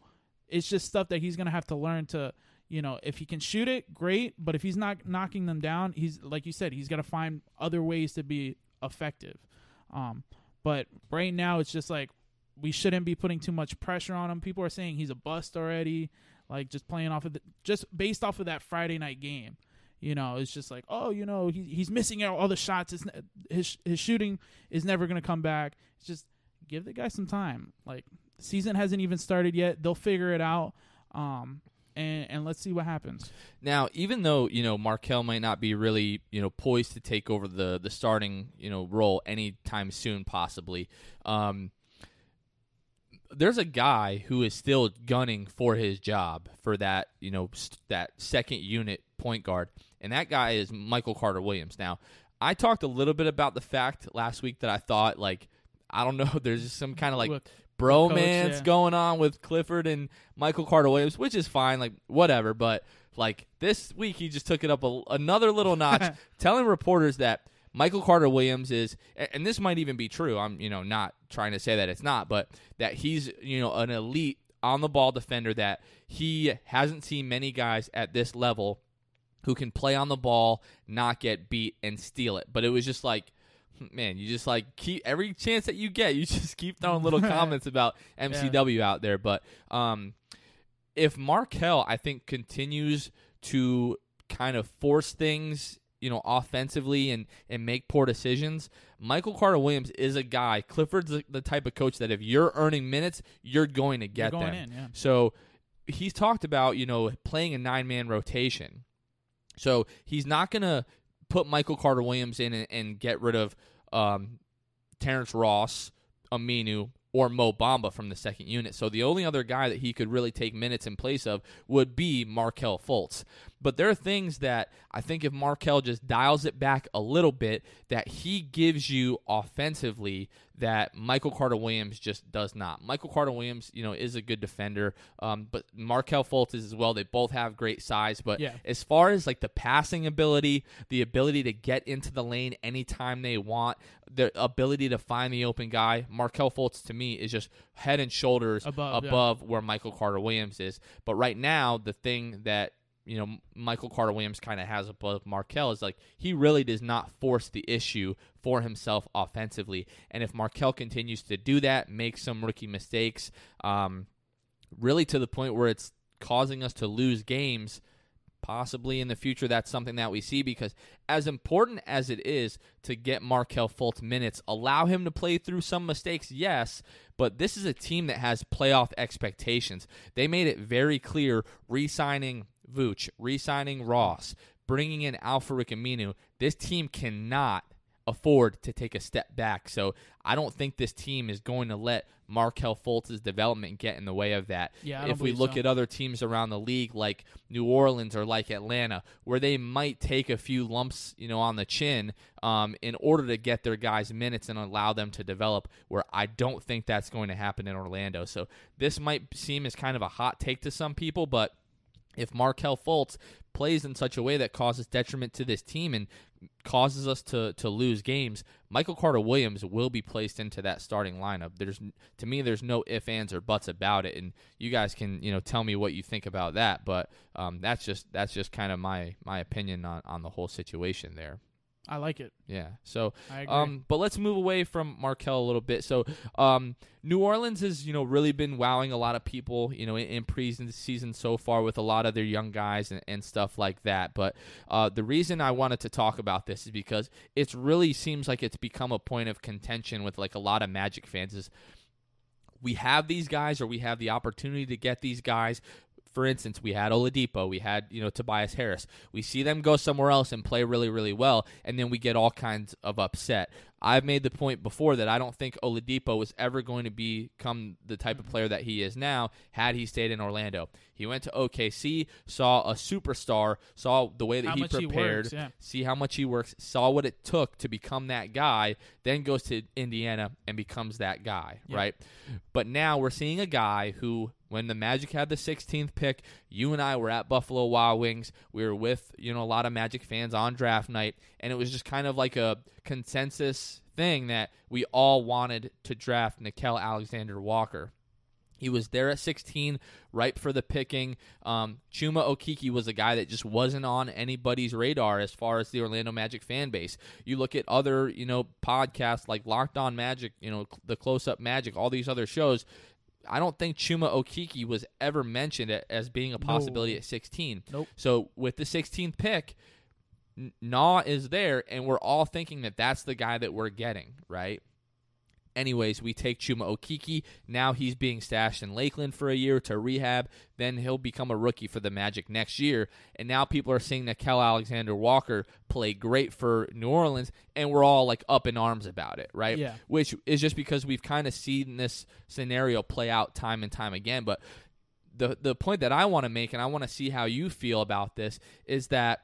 it's just stuff that he's going to have to learn to you know if he can shoot it great but if he's not knocking them down he's like you said he's got to find other ways to be effective. Um but right now it's just like we shouldn't be putting too much pressure on him. People are saying he's a bust already like just playing off of the, just based off of that friday night game. You know it's just like oh you know he, he's missing out all the shots. His his shooting is never going to come back. It's just give the guy some time. Like season hasn't even started yet. They'll figure it out. Um and and let's see what happens Now, even though you know Markelle might not be really you know poised to take over the the starting you know role anytime soon, possibly, um, there's a guy who is still gunning for his job for that you know st- that second unit point guard, and that guy is Michael Carter Williams. Now, I talked a little bit about the fact last week that I thought like I don't know, there's just some kind of like With- bromance Coach, yeah. going on with Clifford and Michael Carter Williams, which is fine, like whatever. But like this week, he just took it up a, another little notch, telling reporters that Michael Carter Williams is, and this might even be true. I'm you know not trying to say that it's not, but that he's you know an elite on the ball defender that he hasn't seen many guys at this level who can play on the ball, not get beat, and steal it. But it was just like, man, you just like keep every chance that you get, you just keep throwing little comments about MCW out there. But um, if Markelle, I think, continues to kind of force things, you know, offensively and and make poor decisions, Michael Carter Williams is a guy. Clifford's the, the type of coach that if you're earning minutes, you're going to get going them. in yeah So he's talked about, you know, playing a nine man rotation. So he's not going to put Michael Carter Williams in and, and get rid of um, Terrence Ross, Aminu, or Mo Bamba from the second unit. So the only other guy that he could really take minutes in place of would be Markelle Fultz. But there are things that I think if Markelle just dials it back a little bit, that he gives you offensively that Michael Carter Williams just does not. Michael Carter Williams, you know, is a good defender, um, but Markelle Fultz is as well. They both have great size, but Yeah. as far as like the passing ability, the ability to get into the lane anytime they want, the ability to find the open guy, Markelle Fultz to me is just head and shoulders Above, yeah. above where Michael Carter Williams is. But right now, the thing that you know Michael Carter Williams kind of has above Markelle is like he really does not force the issue for himself offensively. And if Markelle continues to do that, make some rookie mistakes, um, really to the point where it's causing us to lose games. Possibly in the future, that's something that we see because, as important as it is to get Markelle Fultz minutes, allow him to play through some mistakes, yes, but this is a team that has playoff expectations. They made it very clear re signing Vooch, re signing Ross, bringing in Alfred Aminu. This team cannot afford to take a step back. So I don't think this team is going to let Markelle Fultz's development get in the way of that. Yeah, if we look so. at other teams around the league like New Orleans or like Atlanta, where they might take a few lumps, you know, on the chin um, in order to get their guys minutes and allow them to develop. Where I don't think that's going to happen in Orlando. So this might seem as kind of a hot take to some people, but if Markelle Fultz plays in such a way that causes detriment to this team and causes us to to lose games, Michael Carter Williams will be placed into that starting lineup. There's to me, there's no ifs, ands, or buts about it, and you guys can you know tell me what you think about that. But um, that's just that's just kind of my my opinion on on the whole situation there. I like it. Yeah. So, I agree. um, but let's move away from Markelle a little bit. So, um, New Orleans has you know really been wowing a lot of people you know in, in pre-season so far with a lot of their young guys and, and stuff like that. But uh, the reason I wanted to talk about this is because it really seems like it's become a point of contention with like a lot of Magic fans. Is we have these guys or we have the opportunity to get these guys. For instance, we had Oladipo, we had you know Tobias Harris. We see them go somewhere else and play really, really well, and then we get all kinds of upset. I've made the point before that I don't think Oladipo was ever going to become the type of player that he is now had he stayed in Orlando. He went to OKC, saw a superstar, saw the way that How he much he prepared, works, yeah. see how much he works, saw what it took to become that guy, then goes to Indiana and becomes that guy, Yeah. right? But now we're seeing a guy who, when the Magic had the 16th pick, you and I were at Buffalo Wild Wings. We were with, you know, a lot of Magic fans on draft night, and it was just kind of like a consensus thing that we all wanted to draft Nickeil Alexander Walker. He was there at 16, ripe for the picking. Um, Chuma Okeke was a guy that just wasn't on anybody's radar as far as the Orlando Magic fan base. You look at other, you know, podcasts like Locked On Magic, you know, the Close Up Magic, all these other shows. I don't think Chuma Okeke was ever mentioned as being a possibility No. at 16. Nope. So with the 16th pick, N- Naw is there, and we're all thinking that that's the guy that we're getting, right? Anyways, we take Chuma Okeke. Now he's being stashed in Lakeland for a year to rehab. Then he'll become a rookie for the Magic next year. And now people are seeing Kel Alexander Walker play great for New Orleans, and we're all like up in arms about it, right? Yeah. Which is just because we've kind of seen this scenario play out time and time again. But the the point that I want to make, and I want to see how you feel about this, is that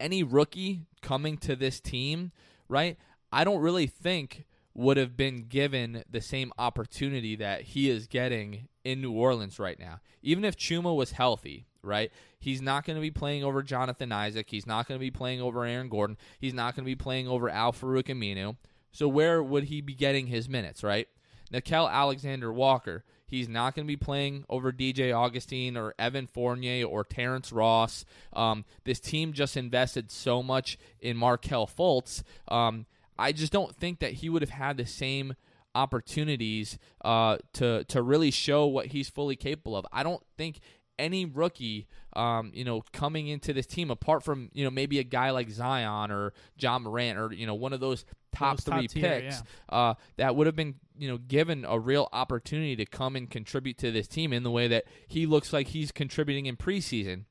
any rookie coming to this team, right? I don't really think would have been given the same opportunity that he is getting in New Orleans right now. Even if Chuma was healthy, right? He's not going to be playing over Jonathan Isaac. He's not going to be playing over Aaron Gordon. He's not going to be playing over Al-Farouq Aminu. So where would he be getting his minutes, right? Nickeil Alexander Walker, he's not going to be playing over DJ Augustin or Evan Fournier or Terrence Ross. Um, this team just invested so much in Markelle Fultz. Um, I just don't think that he would have had the same opportunities uh, to to really show what he's fully capable of. I don't think any rookie, um, you know, coming into this team, apart from you know maybe a guy like Zion or Ja Morant or you know one of those top Those top three tier, picks, uh, that would have been you know given a real opportunity to come and contribute to this team in the way that he looks like he's contributing in preseason.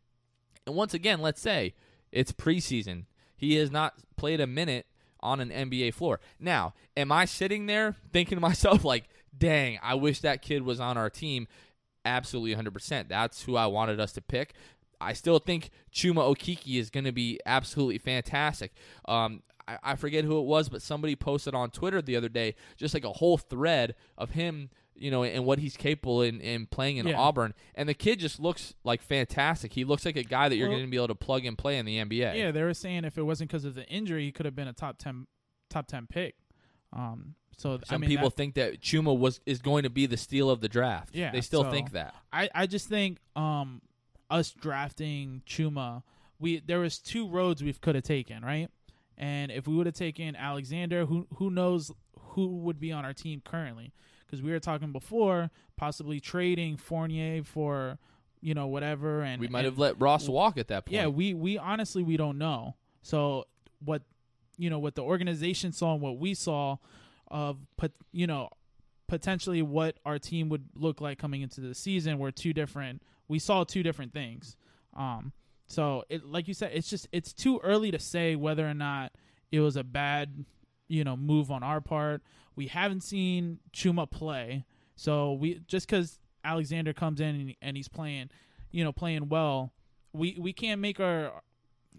And once again, let's say it's preseason. He has not played a minute on an NBA floor. Now, am I sitting there thinking to myself like, "Dang, I wish that kid was on our team." Absolutely 100%. That's who I wanted us to pick. I still think Chuma Okeke is going to be absolutely fantastic. Um, I, I forget who it was, but somebody posted on Twitter the other day just like a whole thread of him you know, and what he's capable in, in playing in Yeah. Auburn. And the kid just looks like fantastic. He looks like a guy that you're Well- going to be able to plug and play in the NBA. Yeah, they were saying if it wasn't because of the injury, he could have been a top ten top ten pick. Um, so Some I mean, people that- think that Chuma was is going to be the steal of the draft. Yeah, they still so- think that. I, I just think um us drafting Chuma, we there was two roads we could have taken, right? And if we would have taken Alexander, who who knows who would be on our team currently? Because we were talking before possibly trading Fournier for you know whatever, and We might and- have let Ross walk at that point. yeah, we we honestly we don't know. So what you know what the organization saw and what we saw of put you know potentially what our team would look like coming into the season were two different. We saw two different things. Um, so it like you said, it's just it's too early to say whether or not it was a bad you know move on our part. We haven't seen Chuma play, so we just because Alexander comes in and, and he's playing, you know, playing well, we we can't make our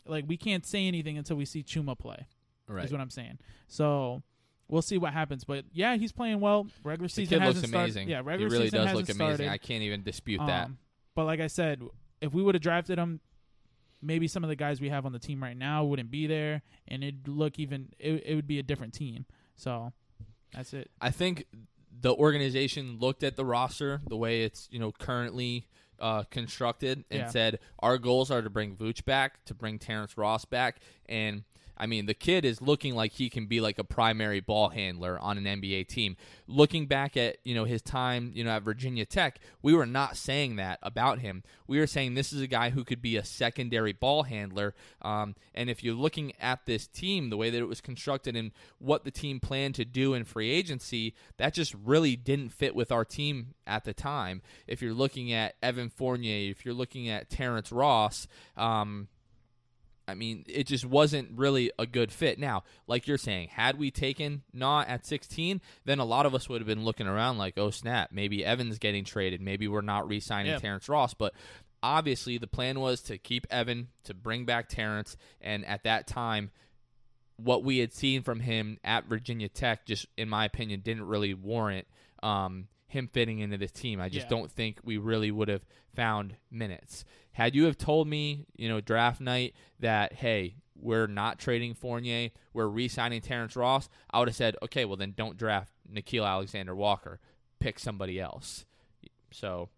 like we can't say anything until we see Chuma play. right. Is what I'm saying. So we'll see what happens. But yeah, he's playing well. Regular The season kid hasn't started. amazing. Yeah, regular he really season does look hasn't amazing. started. I can't even dispute that. Um, but like I said, if we would have drafted him, maybe some of the guys we have on the team right now wouldn't be there, and it'd look even. It, it would be a different team. So that's it. I think the organization looked at the roster the way it's you know currently uh, constructed and Yeah. said our goals are to bring Vooch back, to bring Terrence Ross back, and I mean the kid is looking like he can be like a primary ball handler on an NBA team. Looking back at you know his time you know at Virginia Tech, we were not saying that about him. We were saying this is a guy who could be a secondary ball handler. Um, and if you're looking at this team, the way that it was constructed and what the team planned to do in free agency, that just really didn't fit with our team at the time. If you're looking at Evan Fournier, if you're looking at Terrence Ross, um, I mean, it just wasn't really a good fit. Now, like you're saying, had we taken Nah at 16, then a lot of us would have been looking around like, oh, snap, maybe Evan's getting traded. Maybe we're not re signing Yeah. Terrence Ross. But obviously, the plan was to keep Evan, to bring back Terrence. And at that time, what we had seen from him at Virginia Tech, just in my opinion, didn't really warrant um, him fitting into this team. I just Yeah. don't think we really would have found minutes. Had you have told me, you know, draft night that hey, we're not trading Fournier, we're re-signing Terrence Ross, I would have said, okay, well then don't draft Nickeil Alexander Walker, pick somebody else. So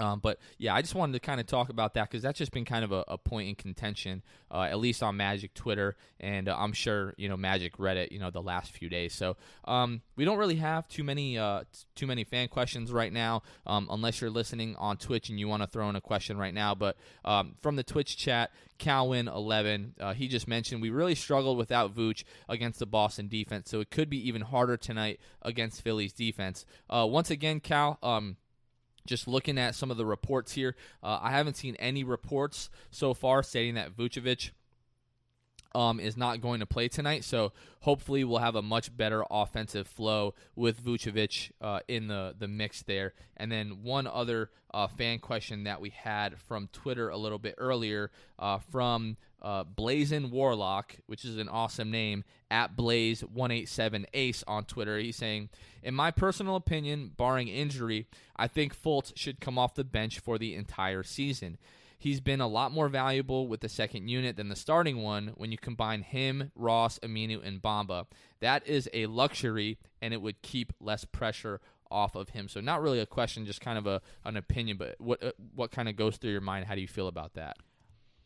um, but yeah, I just wanted to kind of talk about that because that's just been kind of a, a point in contention, uh, at least on Magic Twitter, and uh, I'm sure you know Magic Reddit, you know, the last few days. So um, we don't really have too many uh, too many fan questions right now, um, unless you're listening on Twitch and you want to throw in a question right now. But um, from the Twitch chat, Calwin11, uh, he just mentioned we really struggled without Vooch against the Boston defense, so it could be even harder tonight against Philly's defense. Uh, once again, Cal. Um, just looking at some of the reports here, uh, I haven't seen any reports so far stating that Vucevic um, is not going to play tonight. So hopefully we'll have a much better offensive flow with Vucevic uh, in the, the mix there. And then one other uh, fan question that we had from Twitter a little bit earlier uh, from uh, Blazin Warlock, which is an awesome name, at Blaze187 Ace on Twitter. He's saying, In my personal opinion, barring injury, I think Fultz should come off the bench for the entire season. He's been a lot more valuable with the second unit than the starting one when you combine him, Ross, Aminu, and Bamba. That is a luxury, and it would keep less pressure off of him. So, not really a question, just kind of a an opinion. But what uh, what kind of goes through your mind? How do you feel about that?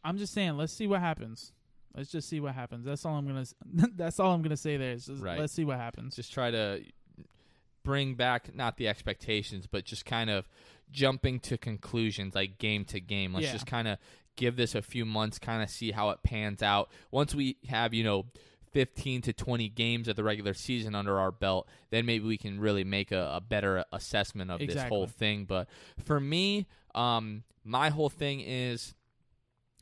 I'm just saying, let's see what happens. Let's just see what happens. That's all I'm gonna. That's all I'm gonna say. There is just Right. let's see what happens. Just try to bring back not the expectations, but just kind of jumping to conclusions like game to game. Let's Yeah. just kind of give this a few months, kind of see how it pans out. Once we have, you know, 15 to 20 games of the regular season under our belt, then maybe we can really make a, a better assessment of this whole thing. But for me, um, my whole thing is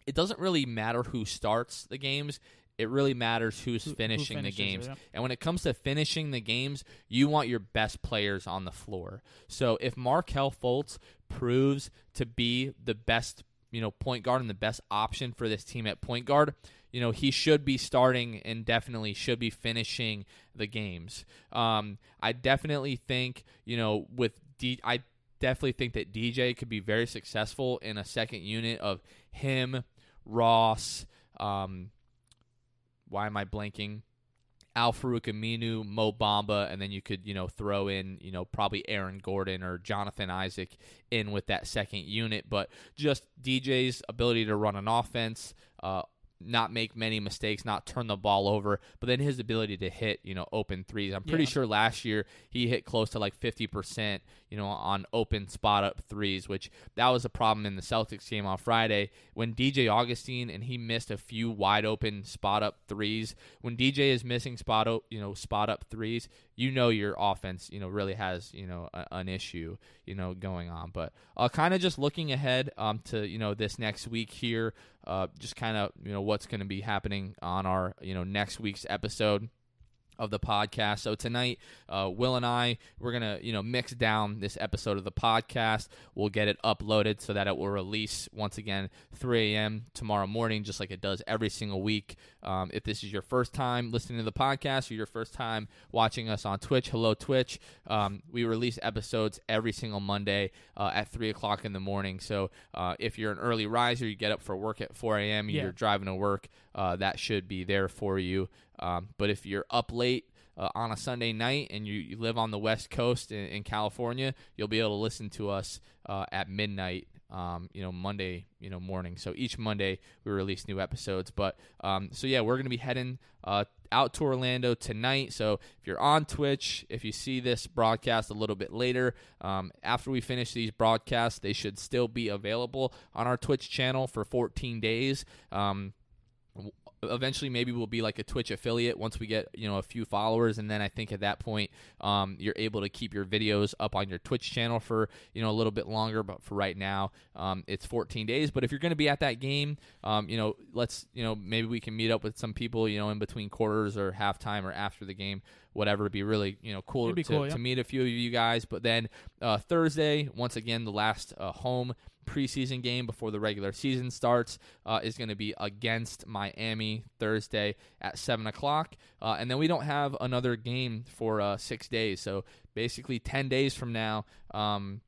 it doesn't really matter who starts the games. It really matters who's Who- who finishing finishes the it, games. yeah. And when it comes to finishing the games, you want your best players on the floor. So if Markelle Fultz proves to be the best you know point guard and the best option for this team at point guard, you know he should be starting and definitely should be finishing the games. Um, I definitely think you know with D, I definitely think that DJ could be very successful in a second unit of him, Ross. Um, why am I blanking? Al-Farouq Aminu, Mo Bamba, and then you could, you know, throw in, you know, probably Aaron Gordon or Jonathan Isaac in with that second unit. But just DJ's ability to run an offense, uh, not make many mistakes, not turn the ball over, but then his ability to hit, you know, open threes. I'm pretty Yeah. sure last year he hit close to like 50%, you know, on open spot up threes, which that was a problem in the Celtics game on Friday when DJ Augustin and he missed a few wide open spot up threes. When DJ is missing spot up, you know, spot up threes, you know your offense, you know, really has, you know, a, an issue, you know, going on. But uh, kind of just looking ahead um, to, you know, this next week here, uh, just kind of, you know, what's going to be happening on our, you know, next week's episode of the podcast. So tonight, uh, Will and I, we're gonna you know mix down this episode of the podcast. We'll get it uploaded so that it will release once again 3 a.m. tomorrow morning, just like it does every single week. Um, if this is your first time listening to the podcast or your first time watching us on Twitch, hello Twitch. Um, we release episodes every single Monday uh, at three o'clock in the morning. So uh, if you're an early riser, you get up for work at 4 a.m. Yeah. You're driving to work, uh, that should be there for you. Um, but if you're up late uh, on a Sunday night and you, you live on the West Coast in, in California, you'll be able to listen to us uh, at midnight. Um, you know, Monday, you know, morning. So each Monday we release new episodes. But um, so yeah, we're gonna be heading uh, out to Orlando tonight. So if you're on Twitch, if you see this broadcast a little bit later, um, after we finish these broadcasts, they should still be available on our Twitch channel for 14 days. Um, eventually maybe we'll be like a twitch affiliate once we get you know a few followers. And then i think at that point um, you're able to keep your videos up on your twitch channel for you know a little bit longer. But for right now um, it's 14 days. But if you're going to be at that game um, you know let's you know maybe we can meet up with some people you know in between quarters or halftime or after the game whatever. It'd be really you know cool, to, cool, yeah. to meet a few of you guys. But then uh, thursday once again the last uh, home preseason game before the regular season starts uh, is going to be against Miami Thursday at 7 o'clock. Uh, and then we don't have another game for uh, six days. So basically, 10 days from now, um,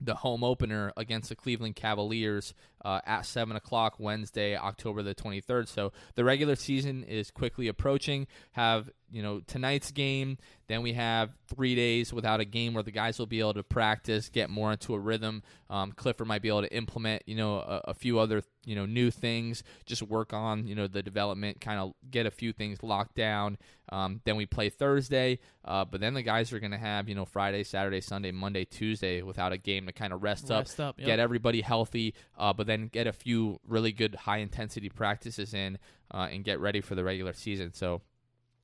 the home opener against the Cleveland Cavaliers uh, at 7 o'clock Wednesday, October the 23rd. So the regular season is quickly approaching. Have, you know, tonight's game. Then we have three days without a game where the guys will be able to practice, get more into a rhythm. Um, Clifford might be able to implement, you know, a, a few other, you know, new things, just work on, you know, the development, kind of get a few things locked down. Um, then we play Thursday, uh, but then the guys are going to have, you know, Friday, Saturday, Sunday, Monday, Tuesday without a game to kind of rest, Rest up, up, yep. get everybody healthy, uh, but then get a few really good high intensity practices in uh, and get ready for the regular season. So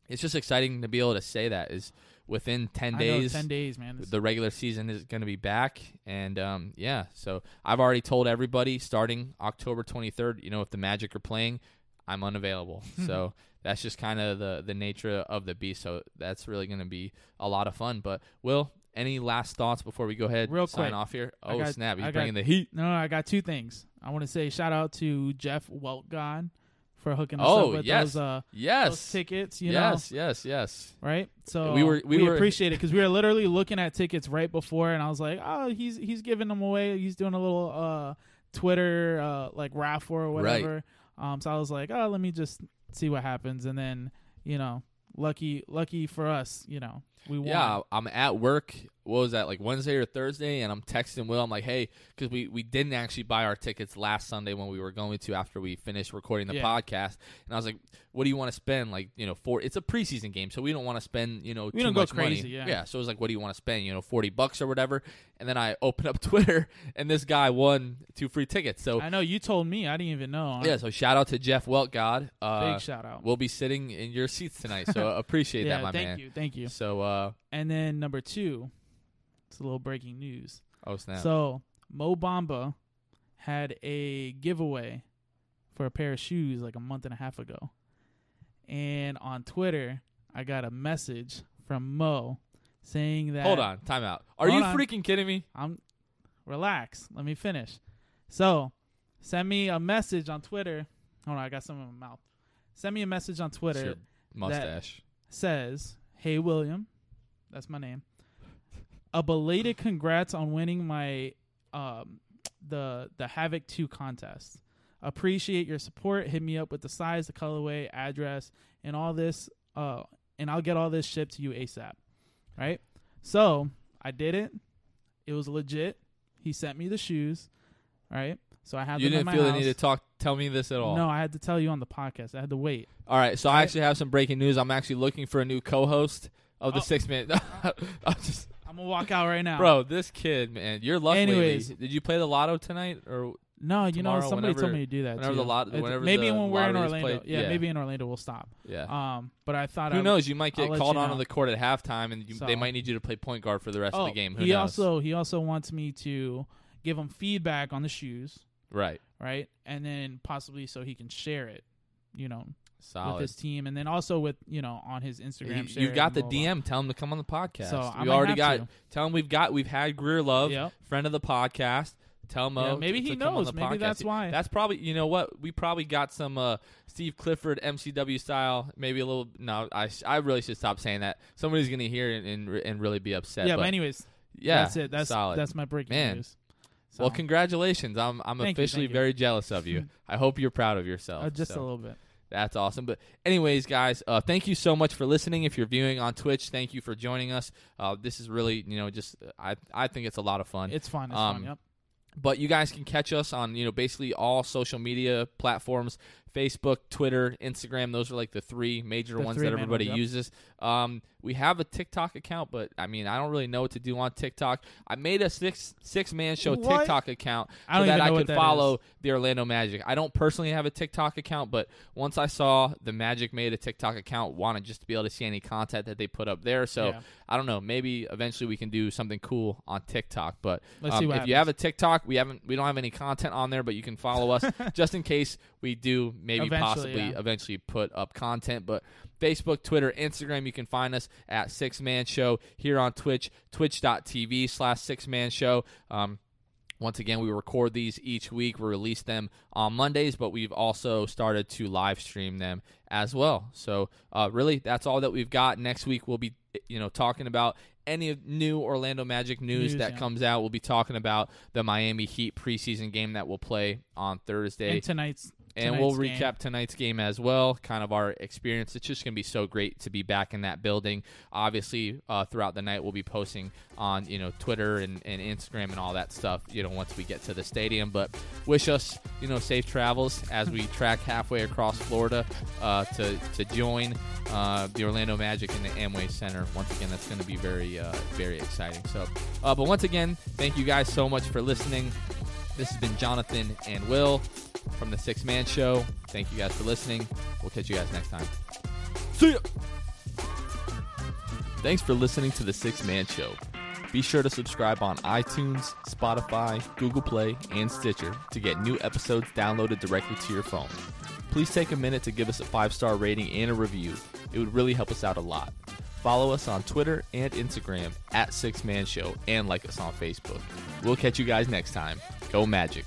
it's just exciting to be able to say that is within 10 I know, days ten days, man. The regular season is going to be back and um, yeah so i've already told everybody starting october 23rd you know if the magic are playing i'm unavailable so that's just kind of the the nature of the beast so that's really going to be a lot of fun but will any last thoughts before we go ahead Real sign quick. off here I oh got- snap he's I got- bringing the heat No, no, I got two things. I want to say shout out to Jeff Weltgod for hooking us Oh, up with yes. those, uh, those yes tickets. You know. yes yes yes know, right? So We were- we we, were- appreciate it because we were literally looking at tickets right before, and I was like, oh, he's he's giving them away. He's doing a little uh, Twitter uh, like raffle or Right. whatever. Um, so I was like, oh, let me just see what happens, and then you know, lucky lucky for us, you know, we won. Yeah, I'm at work. What was that like Wednesday or Thursday? And I'm texting Will. I'm like, hey, because we we didn't actually buy our tickets last Sunday when we were going to after we finished recording the Yeah. podcast. And I was like, what do you want to spend? Like, you know, for it's a preseason game, so we don't want to spend you know We too don't go much crazy, money. yeah. yeah. So it was like, what do you want to spend? You know, forty bucks or whatever. And then I open up Twitter, and this guy won two free tickets. So I know you told me. I didn't even know. yeah, so shout out to Jeff Weltgod. Uh, big shout out. We'll be sitting in your seats tonight, so appreciate yeah, that, my thank man. Thank you, thank you. So, uh, And then number two, it's a little breaking news. oh snap! So Mo Bamba had a giveaway for a pair of shoes like a month and a half ago, and on Twitter I got a message from Mo saying that Hold on, time out. Are you on. freaking kidding me? I'm relax. Let me finish. So send me a message on Twitter. Hold on, I got some in my mouth. Send me a message on Twitter. mustache. says, "Hey William, that's my name. A belated congrats on winning my um the the Havoc 2 contest. Appreciate your support. Hit me up with the size, the colorway, address, and all this uh and I'll get all this shipped to you ASAP." Right? So, I did it. It was legit. He sent me the shoes, right? So I had You didn't feel the need to talk. Tell me this at all. No, I had to tell you on the podcast. I had to wait. All right, so I actually have some breaking news. I'm actually looking for a new co-host of the Oh. six minute. I'm just, I'm gonna walk out right now, bro, this kid, man, you're lucky. Anyways. did you play the lotto tonight or? No, you know somebody whenever- told me to do that. whenever too. the lot- whenever maybe the when we're in Orlando, played- yeah, yeah. maybe in Orlando we'll stop. Yeah. Um, but I thought Who I, knows? You might I'll get called you onto know. the court at halftime, and you, they might need you to play point guard for the rest Oh, of the game. Who he knows? also he also wants me to give him feedback on the shoes, right, right, and then possibly so he can share it, you know, solid. with his team, and then also with you know on his Instagram. You it got the blah, blah, DM. Tell him to come on the podcast. So we already got. to. Tell him we've got. We've had Greer. Love, Yep. friend of the podcast. Tell him. Yeah, uh, maybe to he on knows. Maybe podcast. that's why. That's probably you know what we probably got some uh, Steve Clifford MCW style maybe a little no I, I really should stop saying that somebody's gonna hear it and and really be upset yeah, but but anyways, yeah that's it. That's solid that's my breaking Man. news. So, well congratulations I'm I'm Thank officially you. very jealous of you I hope you're proud of yourself uh, just So, a little bit. That's awesome but anyways guys uh, thank you so much for listening if you're viewing on Twitch thank you for joining us uh, this is really you know just I I think it's a lot of fun It's fun. It's um, fun. Yep. but you guys can catch us on you know basically all social media platforms facebook twitter instagram those are like the three major The ones three that everybody ones, yep. uses um, we have a tiktok account but i mean i don't really know what to do on tiktok i made a six six man show What? tiktok account I so that i know what could that follow is. the orlando magic i don't personally have a tiktok account but once i saw the magic made a tiktok account wanted just to be able to see any content that they put up there so Yeah. i don't know maybe eventually we can do something cool on tiktok but Let's um, if you have a TikTok, we haven't we don't have any content on there, but you can follow us just in case we do maybe Eventually, possibly yeah. eventually put up content. But Facebook, Twitter, Instagram, you can find us at Sixth Man Show here on Twitch, twitch.tv slash Sixth Man Show. Um, once again, we record these each week. We release them on Mondays, but we've also started to live stream them as well. So, uh, really, that's all that we've got. Next week, we'll be, you know, talking about any new Orlando Magic news, News, that yeah. comes out. We'll be talking about the Miami Heat preseason game that we'll play on Thursday And tonight's and we'll game. recap tonight's game as well kind of our experience. It's just going to be so great to be back in that building. Obviously uh, throughout the night we'll be posting on you know twitter and, and instagram and all that stuff you know once we get to the stadium. But wish us you know safe travels as we track halfway across florida uh, to, to join uh, the orlando magic in the amway center. Once again that's going to be very uh, very exciting. So uh, but once again thank you guys so much for listening this has been Jonathan and Will from the Sixth Man Show. Thank you guys for listening. We'll catch you guys next time. See ya! Thanks for listening to the Sixth Man Show. Be sure to subscribe on iTunes, Spotify, Google Play, and Stitcher to get new episodes downloaded directly to your phone. Please take a minute to give us a five star rating and a review. It would really help us out a lot. Follow us on Twitter and Instagram at Sixth Man Show and like us on Facebook. We'll catch you guys next time. Go Magic.